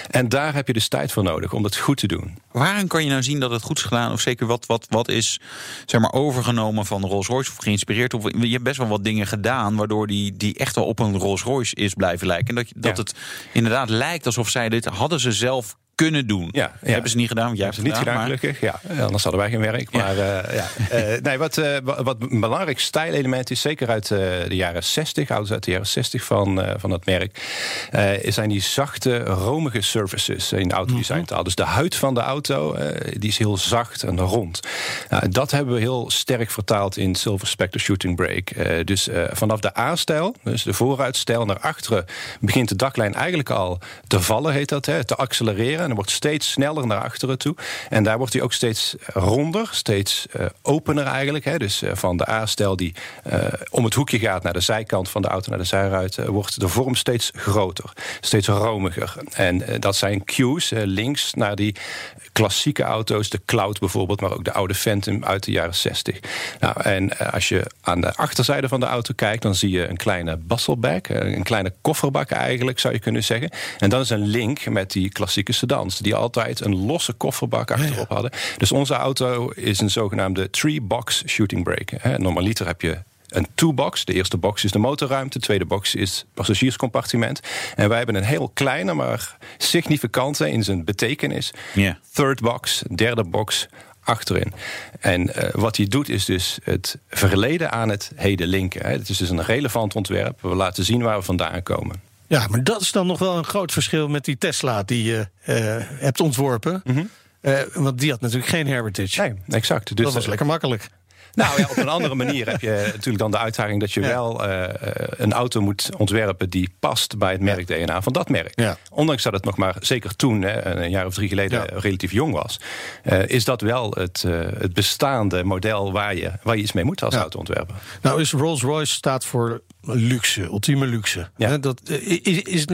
En daar heb je dus tijd voor nodig om dat goed te doen. Waarom kan je nou zien dat het goed is gedaan? Of zeker wat, wat, wat is zeg maar, overgenomen van Rolls-Royce of geïnspireerd? Of je hebt best wel wat dingen gedaan... waardoor die, die echt wel op een Rolls Royce is blijven lijken. Dat, dat het inderdaad lijkt alsof zij dit hadden ze zelf kunnen doen. Ja, ja. Hebben ze niet gedaan, want jij hebt het niet gedaan, gelukkig. Ja, anders hadden wij geen werk. Maar ja. Uh, ja. Uh, nee, wat, uh, wat een belangrijk stijlelement is, zeker uit de jaren 60, ouders uit de jaren 60 van, van het merk, zijn die zachte, romige surfaces in autodesign taal. Mm Dus de huid van de auto, die is heel zacht en rond. Nou, dat hebben we heel sterk vertaald in Silver Spectre Shooting Brake. dus vanaf de A-stijl, dus de vooruitstijl naar achteren, begint de daklijn eigenlijk al te vallen, heet dat, hè, te accelereren. En dan wordt steeds sneller naar achteren toe. En daar wordt hij ook steeds ronder, steeds uh, opener eigenlijk. Hè. Dus uh, van de A-stel die om het hoekje gaat naar de zijkant van de auto, naar de zijruit, wordt de vorm steeds groter, steeds romiger. En dat zijn cues, links naar die klassieke auto's, de Cloud bijvoorbeeld, maar ook de oude Phantom uit de jaren 60. Nou, en als je aan de achterzijde van de auto kijkt, dan zie je een kleine busselback, een kleine kofferbak eigenlijk, zou je kunnen zeggen. En dat is een link met die klassieke sedan die altijd een losse kofferbak achterop hadden. Dus onze auto is een zogenaamde three-box shooting brake. Normaliter heb je een two-box. De eerste box is de motorruimte, de tweede box is het passagierscompartiment. En wij hebben een heel kleine, maar significante in zijn betekenis. Third box, derde box, achterin. En uh, wat hij doet is dus het verleden aan het heden linken. Het is dus een relevant ontwerp. We laten zien waar we vandaan komen. Ja, maar dat is dan nog wel een groot verschil met die Tesla die je uh, hebt ontworpen. Mm -hmm. uh, want die had natuurlijk geen heritage. Nee, exact. Dus dat was lekker makkelijk. Nou ja, op een andere manier heb je natuurlijk dan de uitdaging dat je wel uh, een auto moet ontwerpen die past bij het merk DNA van dat merk. Ja. Ondanks dat het nog maar, zeker toen, hè, een jaar of drie geleden, relatief jong was, uh, is dat wel het, het bestaande model waar je, waar je iets mee moet als autoontwerper. Nou, is Rolls-Royce staat voor luxe, ultieme luxe. Ja. Dat, is, is,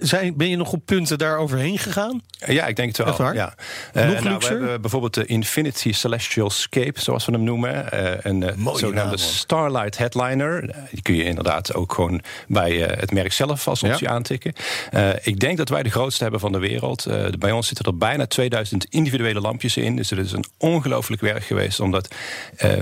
zijn, ben je nog op punten daar overheen gegaan? Ja, ik denk het wel. Ja. Uh, nog nou, we hebben bijvoorbeeld de Infinity Celestial Scape, zoals we hem noemen. Uh, een uh, zogenaamde Starlight Headliner. Die kun je inderdaad ook gewoon bij het merk zelf als optie ja. aantikken. ik denk dat wij de grootste hebben van de wereld. bij ons zitten er bijna 2000 individuele lampjes in. Dus het is een ongelooflijk werk geweest om dat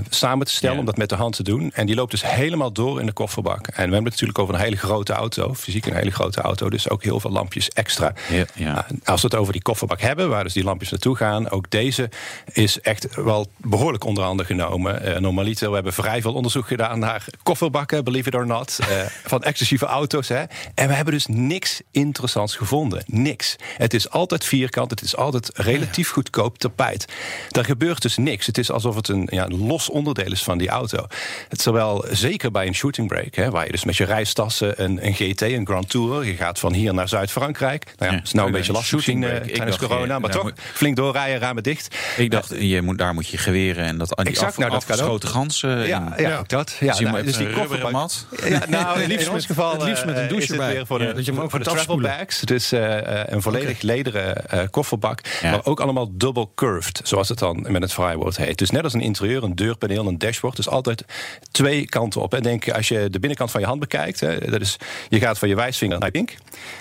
samen te stellen, ja. om dat met de hand te doen. En die loopt dus helemaal door in de kofferbak. En we hebben het natuurlijk over een hele grote auto, fysiek een hele grote auto, dus ook heel veel lampjes extra. Ja, ja. Nou, als we het over die kofferbak hebben, waar dus die lampjes naartoe gaan, ook deze is echt wel behoorlijk onder handen genomen. Uh, normaliter, we hebben vrij veel onderzoek gedaan naar kofferbakken, believe it or not, uh, van exclusieve auto's. Hè. En we hebben dus niks interessants gevonden. Niks. Het is altijd vierkant, het is altijd relatief goedkoop tapijt. Daar gebeurt dus niks. Het is alsof het een, ja, een los onderdeel is van die auto. Terwijl zeker bij een shooting break, hè, waar je dus met je reistassen een, een GT, een Grand Tourer, je gaat van hier naar Zuid-Frankrijk. Nou ja, het is nou een beetje lastig misschien uh, tijdens corona, maar toch flink doorrijden, ramen dicht. Ik dacht, je moet, daar moet je geweren en dat exact, af, nou, dat afgeschoten. Uh, ja, ja, ja, dat. Ja, dus, nou, dus die kofferbak. mat. Ja, nou, in, liefst in ons geval het liefst met een douche erbij. Voor de, dat je hem ook voor de travel bags. Dus een volledig lederen kofferbak, maar ook allemaal double curved, zoals het dan met het vrijwoord heet. Dus net als een interieur, een deurpaneel, een dashboard, dus altijd twee kanten op. En denk als je de binnenkant van je hand bekijkt, hè, dat is, je gaat van je wijsvinger naar je pink.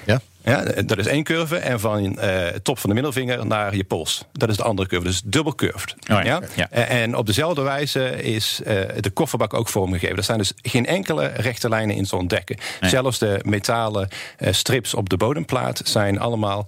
Ja. Ja, dat is één curve. En van uh, top van de middelvinger naar je pols. Dat is de andere curve. Dus dubbel curved. Oh ja. ja? En op dezelfde wijze is uh, de kofferbak ook vormgegeven. Er zijn dus geen enkele rechte lijnen in zo'n dekken. Nee. Zelfs de metalen uh, strips op de bodemplaat zijn allemaal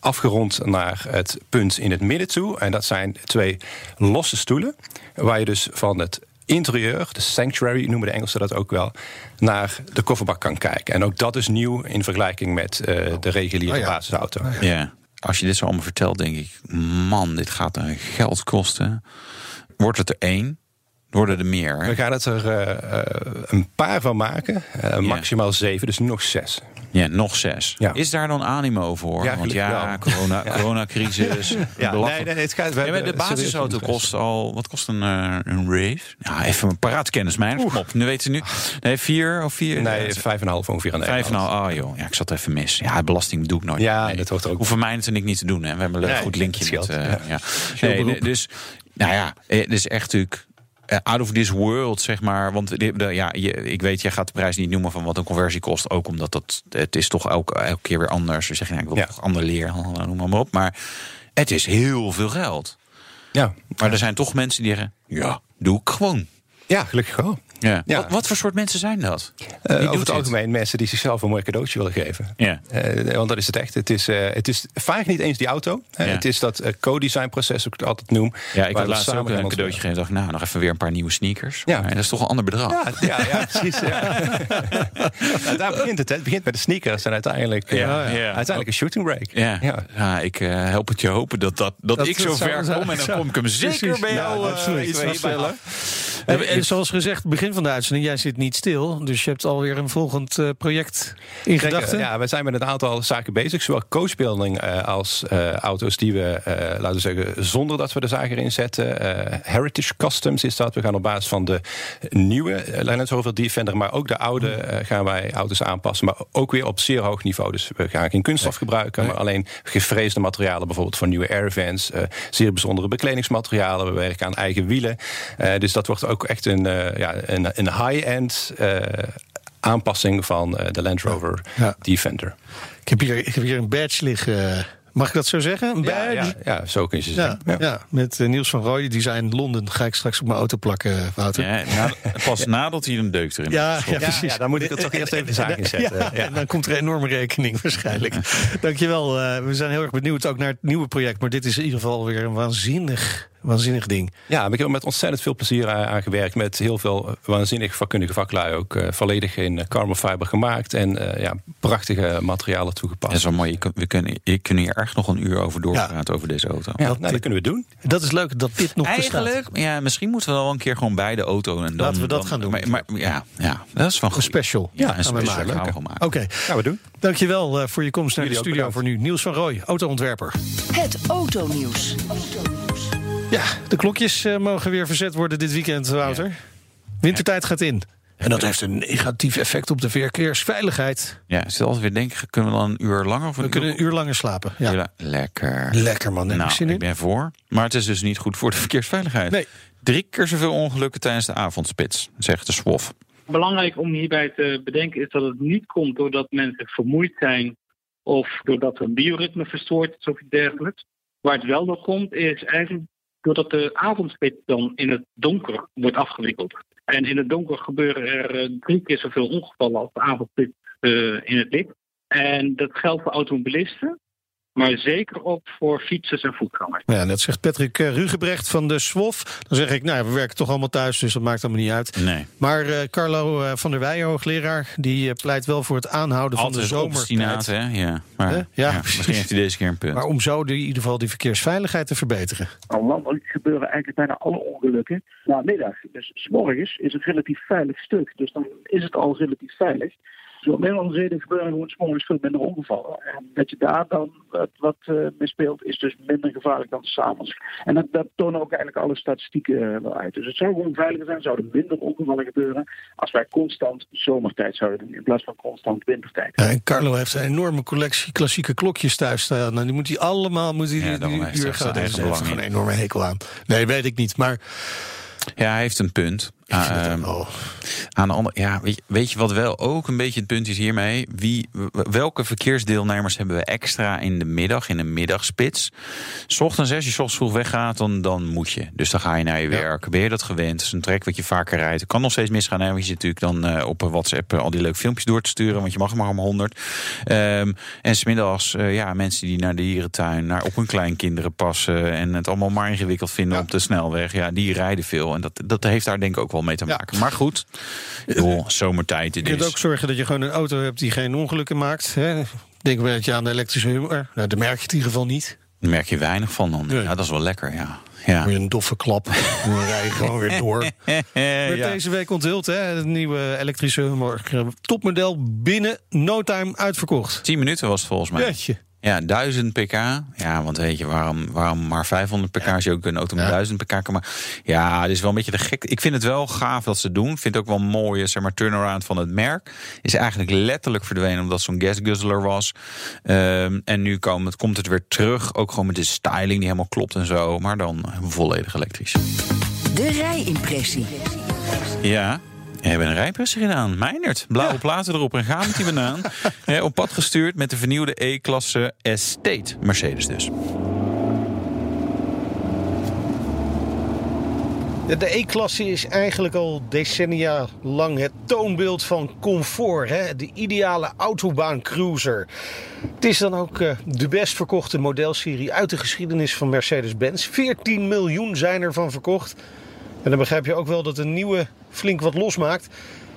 afgerond naar het punt in het midden toe. En dat zijn twee losse stoelen. Waar je dus van het interieur, de sanctuary noemen de Engelsen dat ook wel, naar de kofferbak kan kijken. En ook dat is nieuw in vergelijking met uh, de reguliere oh ja. basisauto. Oh ja. ja. Als je dit zo allemaal vertelt, denk ik, man, dit gaat een geld kosten. Wordt het er één? Worden er meer? We gaan het er uh, een paar van maken. Uh, maximaal yeah. zeven, dus nog zes. Ja, nog zes. Ja. Is daar dan animo voor? Ja, Want ja, wel. corona, coronacrisis. ja, nee, nee, het gaat, ja, de basisauto kost al, wat kost een, uh, een Rave? Ja, even een paraatkennis mijn. Kom op, nu weten ze nu. Nee, vier of vier? Nee, vijf en een half ongeveer aan Vijf en een half, oh joh. Ja, ik zat even mis. Ja, belasting doe ik nooit. Ja, nee. dat hoort ook. Hoeven mij natuurlijk niet te doen. Hè. We hebben een nee, goed linkje met... Uh, ja. ja. Nee, dus, nou ja, het is echt natuurlijk out of this world, zeg maar. Want de, de, ja, je, ik weet, jij gaat de prijs niet noemen van wat een conversie kost. Ook omdat dat, het is toch elke, elke keer weer anders. Dus zeg je, nou, ik wil ja. toch ander leer, noem maar op. Maar het is heel veel geld. Ja. Maar er zijn toch mensen die zeggen, ja, doe ik gewoon. Ja, gelukkig wel. Ja. ja. Wat, wat, voor soort mensen zijn dat? Uh, over het algemeen mensen die zichzelf een mooi cadeautje willen geven. Ja. Uh, want dat is het echt. Het is, uh, het is vaak niet eens die auto. Ja. Het is dat co-design proces, ik het altijd noem. Ja, ik had laatst ook een cadeautje gegeven. dacht nou, nog even weer een paar nieuwe sneakers. Ja. Maar dat is toch een ander bedrag. Ja, ja, ja precies. Ja. nou, daar begint het. Hè. Het begint met de sneakers en uiteindelijk, uiteindelijk een shooting break. Ja, ja. ik help het je hopen dat, dat, dat, dat ik zo ver kom. En dan kom ik hem zeker bij jou iets voorstellen. En zoals gezegd, begin van de uitzending, jij zit niet stil. Dus je hebt alweer een volgend uh, project in gedachten. Ja, we zijn met een aantal zaken bezig. Zowel coachbuilding uh, als uh, auto's die we, laten we zeggen, zonder dat we de zaak erin zetten. Heritage Customs is dat. We gaan op basis van de nieuwe Land Rover Defender, maar ook de oude, gaan wij auto's aanpassen. Maar ook weer op zeer hoog niveau. Dus we gaan geen kunststof gebruiken, maar alleen gevreesde materialen. Bijvoorbeeld voor nieuwe airvans. zeer bijzondere bekledingsmaterialen. We werken aan eigen wielen. dus dat wordt ook echt een, ja, een, een high-end uh, aanpassing van uh, de Land Rover ja. Defender. Ik heb, hier, ik heb hier een badge liggen. Mag ik dat zo zeggen? Een badge? Ja, ja, ja zo kun je ze zeggen. Ja, ja. met uh, Niels van Rooij, design Londen. Ga ik straks op mijn auto plakken, Wouter. Ja, na, pas nadat hij een deuk erin ja, ja, precies. dan moet ik het toch eerst even de zaak inzetten. Ja, En dan komt er een enorme rekening waarschijnlijk. Dankjewel. Uh, we zijn heel erg benieuwd ook naar het nieuwe project. Maar dit is in ieder geval weer een waanzinnig waanzinnig ding. Ja, ik heb er met ontzettend veel plezier aan gewerkt. Met heel veel waanzinnig vakkundige vaklui ook. Uh, volledig in carbon fiber gemaakt. En uh, ja, prachtige materialen toegepast. Dat is wel mooi. We kunnen, je kunnen hier echt nog een uur over doorpraten ja. over deze auto. Ja, dat, nou, dat kunnen we doen. Dat is leuk dat dit nog Eigenlijk, bestaat. ja, misschien moeten we wel een keer gewoon bij de auto. En dan, Laten we dat dan, gaan doen. Maar, maar, ja, ja, dat is wel een special. Ja, een special gaan we maken. maken. Oké, okay. gaan we doen. Dankjewel uh, voor je komst naar Jullie de studio voor nu. Niels van Rooij, autoontwerper. Het autonieuws. Ja, de klokjes uh, mogen weer verzet worden dit weekend, Wouter. Ja. Wintertijd gaat in. En dat heeft een negatief effect op de verkeersveiligheid. Ja, stel als we weer denken, kunnen we dan een uur langer? Of we kunnen een uur langer slapen. Ja. Lekker. Lekker man, nou, ik, zin ik in. ben voor. Maar het is dus niet goed voor de verkeersveiligheid. Nee. Drie keer zoveel ongelukken tijdens de avondspits, zegt de SWOF. Belangrijk om hierbij te bedenken is dat het niet komt doordat mensen vermoeid zijn of doordat er een bioritme verstoord is of iets dergelijks. Waar het wel door komt is eigenlijk doordat de avondspits dan in het donker wordt afgewikkeld. En in het donker gebeuren er eh, drie keer zoveel ongevallen als de avondspit eh, in het licht. En dat geldt voor automobilisten. Maar zeker ook voor fietsers en voetgangers. Ja, net zegt Patrick eh, Rugebrecht van de SWOF. Dan zeg ik, nou, we werken toch allemaal thuis, dus dat maakt allemaal niet uit. Nee. Maar uh, Carlo uh, van der Weijen, hoogleraar, die pleit wel voor het aanhouden Altijd van de zomertijd. hè? Ja, maar, Ja, ja, misschien heeft hij deze keer een punt. Maar om zo in ieder geval die verkeersveiligheid te verbeteren. Al landelijk gebeuren eigenlijk bijna alle ongelukken namiddag. Dus s morgens is het relatief veilig stuk. Dus dan is het al relatief veilig. Dus om een of andere reden gebeuren gewoon s morgens veel minder ongevallen. En dat je daar dan wat, wat uh, meespeelt, is dus minder gevaarlijk dan s'avonds. En dat, dat tonen ook eigenlijk alle statistieken uh, wel uit. Dus het zou gewoon veiliger zijn, zouden minder ongevallen gebeuren als wij constant zomertijd zouden doen in plaats van constant wintertijd. Ja, en Carlo heeft een enorme collectie klassieke klokjes thuis staan. En die moet hij allemaal moet hij Ja, die, uur echt gaan. Daar heeft gewoon een enorme hekel aan. Nee, weet ik niet. Maar Ja, hij heeft een punt. Ah, ehm, wel- Aan de andere, ja, weet je, weet je wat wel ook een beetje het punt is hiermee? Wie, welke verkeersdeelnemers hebben we extra in de middag, in de middagspits? 's ochtends, als je 's ochtends vroeg weggaat, dan, dan moet je. Dus dan ga je naar je Ja. werk. Ben je dat gewend? Dat is een trek wat je vaker rijdt. Het kan nog steeds misgaan, hè? Want je zit natuurlijk dan eh, op een WhatsApp eh, al die leuke filmpjes door te sturen, want je mag maar om 100. Ehm, en smiddags, eh ja, mensen die naar de dierentuin, naar op hun kleinkinderen passen en het allemaal maar ingewikkeld vinden Ja. op de snelweg, ja, die rijden veel. En dat, dat heeft daar denk ik ook wel mee te Ja. maken. Maar goed, joh, zomertijd je kunt ook zorgen dat je gewoon een auto hebt die geen ongelukken maakt. Hè? Denk een beetje aan de elektrische humor. Nou, daar merk je het in ieder geval niet. Daar merk je weinig van dan. Ja, dat is wel lekker, ja. Ja. Weer een doffe klap. Rij je gewoon weer door. Werd ja. deze week onthuld, hè? Het nieuwe elektrische humor. Topmodel binnen no time uitverkocht. 10 minuten was het volgens mij. Jeetje. Ja, 1000 pk. Ja, want weet je, waarom, waarom maar 500 pk als je ook een auto met Ja. 1000 pk kan maken? Ja, het is wel een beetje de gek. Ik vind het wel gaaf dat ze het doen. Ik vind het ook wel een mooie, zeg maar, turnaround van het merk. Is eigenlijk letterlijk verdwenen omdat zo'n gas guzzler was. Ehm, en nu komt het, komt het weer terug. Ook gewoon met de styling die helemaal klopt en zo. Maar dan volledig elektrisch. De rijimpressie. Ja. We hebben een rijpresser gedaan. Meinert. Blauwe platen erop en gaan met die banaan. Eh, op pad gestuurd met de vernieuwde E-klasse Estate. Mercedes dus. De- De E-klasse is eigenlijk al decennia lang het toonbeeld van comfort. Hè? De ideale autobaancruiser. Het is dan ook eh, de best verkochte modelserie uit de geschiedenis van Mercedes-Benz. 14 miljoen zijn ervan verkocht. En dan begrijp je ook wel dat een nieuwe flink wat losmaakt.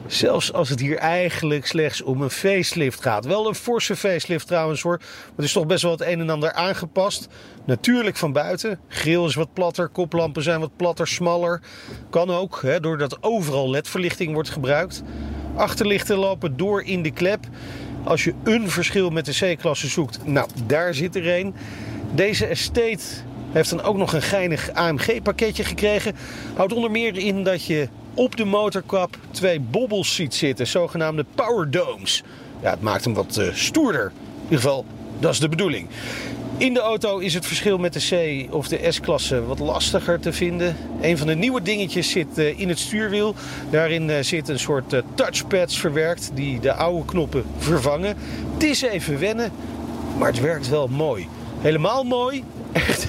Zelfs als het hier eigenlijk slechts om een facelift gaat. Wel een forse facelift trouwens hoor. Maar het is toch best wel het een en ander aangepast. Natuurlijk van buiten. Grill is wat platter, koplampen zijn wat platter, smaller. Kan ook, hè, doordat overal ledverlichting wordt gebruikt. Achterlichten lopen door in de klep. Als je een verschil met de C-klasse zoekt, nou daar zit er een. Deze Estate heeft dan ook nog een geinig AMG-pakketje gekregen. Houdt onder meer in dat je op de motorkap twee bobbels ziet zitten, zogenaamde power domes. Ja, het maakt hem wat eh, stoerder. In ieder geval, dat is de bedoeling. In de auto is het verschil met de C of de S-klasse wat lastiger te vinden. Een van de nieuwe dingetjes zit eh, in het stuurwiel. Daarin eh, zit een soort touchpads verwerkt die de oude knoppen vervangen. Het is even wennen, maar het werkt wel mooi. Helemaal mooi,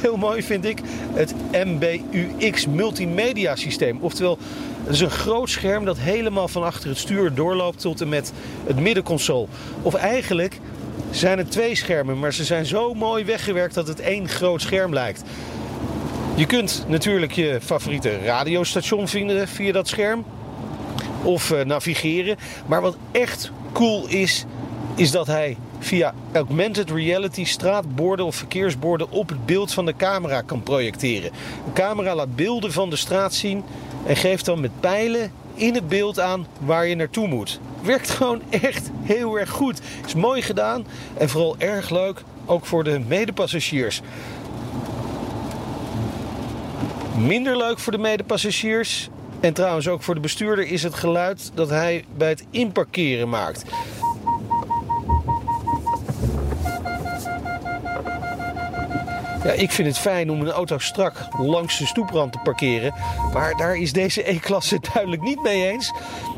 heel mooi vind ik, het MBUX multimedia systeem. Oftewel, het is een groot scherm dat helemaal van achter het stuur doorloopt tot en met het middenconsole. Of eigenlijk zijn het twee schermen, maar ze zijn zo mooi weggewerkt dat het één groot scherm lijkt. Je kunt natuurlijk je favoriete radiostation vinden via dat scherm of eh, navigeren. Maar wat echt cool is, is dat hij via augmented reality straatborden of verkeersborden op het beeld van de camera kan projecteren. De camera laat beelden van de straat zien en geeft dan met pijlen in het beeld aan waar je naartoe moet. Werkt gewoon echt heel erg goed. Is mooi gedaan en vooral erg leuk, ook voor de medepassagiers. Minder leuk voor de medepassagiers en trouwens ook voor de bestuurder is het geluid dat hij bij het inparkeren maakt. Ja, ik vind het fijn om een auto strak langs de stoeprand te parkeren. Maar daar is deze E-klasse duidelijk niet mee eens.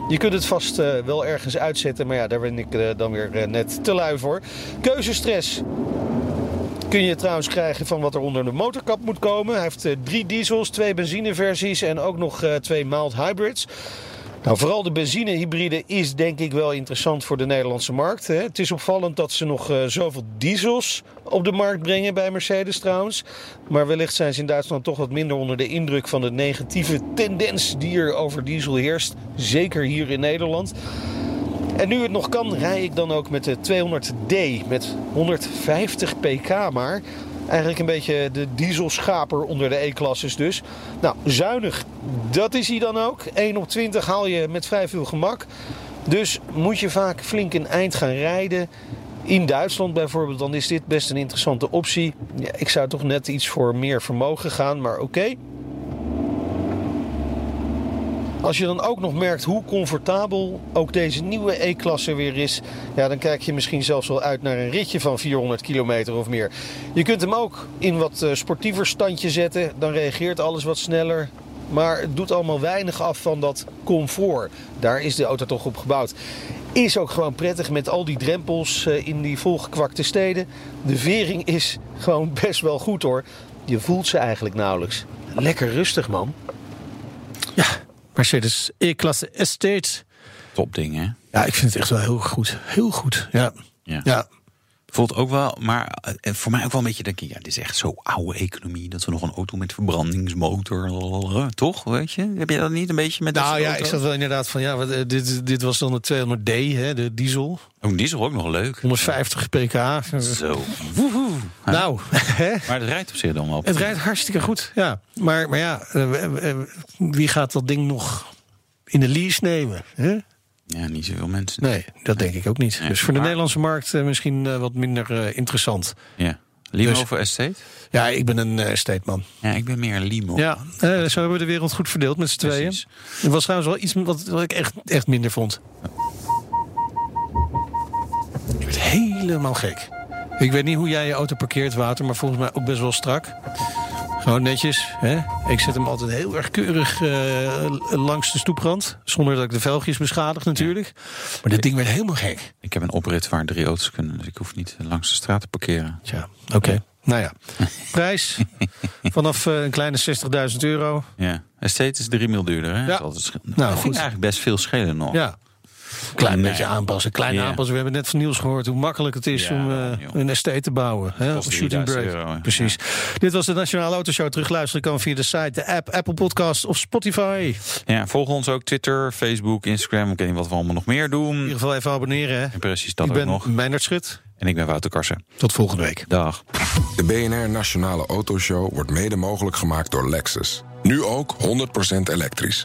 Je kunt het vast eh, wel ergens uitzetten, maar ja, daar ben ik eh, dan weer eh, net te lui voor. Keuzestress kun je trouwens krijgen van wat er onder de motorkap moet komen. Hij heeft drie diesels, twee benzineversies en ook nog twee mild hybrids. Nou, vooral de benzinehybride is denk ik wel interessant voor de Nederlandse markt. Hè. Het is opvallend dat ze nog uh, zoveel diesels op de markt brengen bij Mercedes trouwens. Maar wellicht zijn ze in Duitsland toch wat minder onder de indruk van de negatieve tendens die er over diesel heerst. Zeker hier in Nederland. En nu het nog kan, rij ik dan ook met de 200D met 150 pk maar. Eigenlijk een beetje de dieselschaper onder de E-klasses dus. Nou, zuinig, dat is hij dan ook. 1 op 20 haal je met vrij veel gemak. Dus moet je vaak flink een eind gaan rijden. In Duitsland bijvoorbeeld, dan is dit best een interessante optie. Ja, ik zou toch net iets voor meer vermogen gaan, maar oké. Als je dan ook nog merkt hoe comfortabel ook deze nieuwe E-klasse weer is, ja, dan kijk je misschien zelfs wel uit naar een ritje van 400 kilometer of meer. Je kunt hem ook in wat eh, sportiever standje zetten, dan reageert alles wat sneller. Maar het doet allemaal weinig af van dat comfort. Daar is de auto toch op gebouwd. Is ook gewoon prettig met al die drempels eh, in die volgekwakte steden. De vering is gewoon best wel goed hoor. Je voelt ze eigenlijk nauwelijks. Lekker rustig man. Ja, Mercedes E-klasse Estate. Top ding, hè? Ja, ik vind het echt wel heel goed. Heel goed, ja. Ja. ja. Voelt ook wel, maar eh, voor mij ook wel een beetje denk ik, ja, dit is echt zo oude economie dat we nog een auto met verbrandingsmotor, toch? Weet je? Heb je dat niet een beetje met Nou ja, ik zat wel inderdaad van ja, wat, eh, dit, dit was dan de 200D, hè, de diesel. Oh, diesel ook nog leuk. 150 pk. Zo. Nou, maar het rijdt op zich dan wel. Het rijdt hartstikke goed, ja. Maar, maar ja, eh, wie gaat dat ding nog in de lease nemen? Hè? Ja, niet zoveel mensen. Nee, dat denk ik ook niet. dus voor de Nederlandse markt misschien wat minder interessant. Ja. Limo dus, voor estate? Ja, ik ben een estate man. Ja, ik ben meer een limo. Ja, zo hebben we de wereld goed verdeeld met z'n tweeën. Er was trouwens wel iets wat, wat ik echt, echt minder vond. Ik werd helemaal gek. Ik weet niet hoe jij je auto parkeert, Water, maar volgens mij ook best wel strak. Gewoon netjes. Hè? Ik zet hem altijd heel erg keurig uh, langs de stoeprand. Zonder dat ik de velgjes beschadig natuurlijk. Maar dit ding werd helemaal gek. Ik heb een oprit waar drie auto's kunnen. Dus ik hoef niet langs de straat te parkeren. Ja, oké. Okay. Nou ja. Prijs vanaf uh, een kleine 60.000 euro. Ja. Estate is 3 mil duurder. Hè? Ja. Dat, is altijd nou, dat vind ik eigenlijk best veel schelen nog. Ja. Klein beetje aanpassen, klein ja. aanpassen. We hebben net van Niels gehoord hoe makkelijk het is ja, om uh, een estate te bouwen. Hè? Shooting break. Euro, Precies. Dit was de Nationale Autoshow. Terugluisteren kan via de site, de app, Apple Podcast of Spotify. Ja, volg ons ook Twitter, Facebook, Instagram. Ik weet niet wat we allemaal nog meer doen. In ieder geval even abonneren. Hè? precies, dat ik ook ben nog. Meijnerd Schut. En ik ben Wouter Karsen. Tot volgende week. Dag. De BNR Nationale Autoshow wordt mede mogelijk gemaakt door Lexus. Nu ook 100% elektrisch.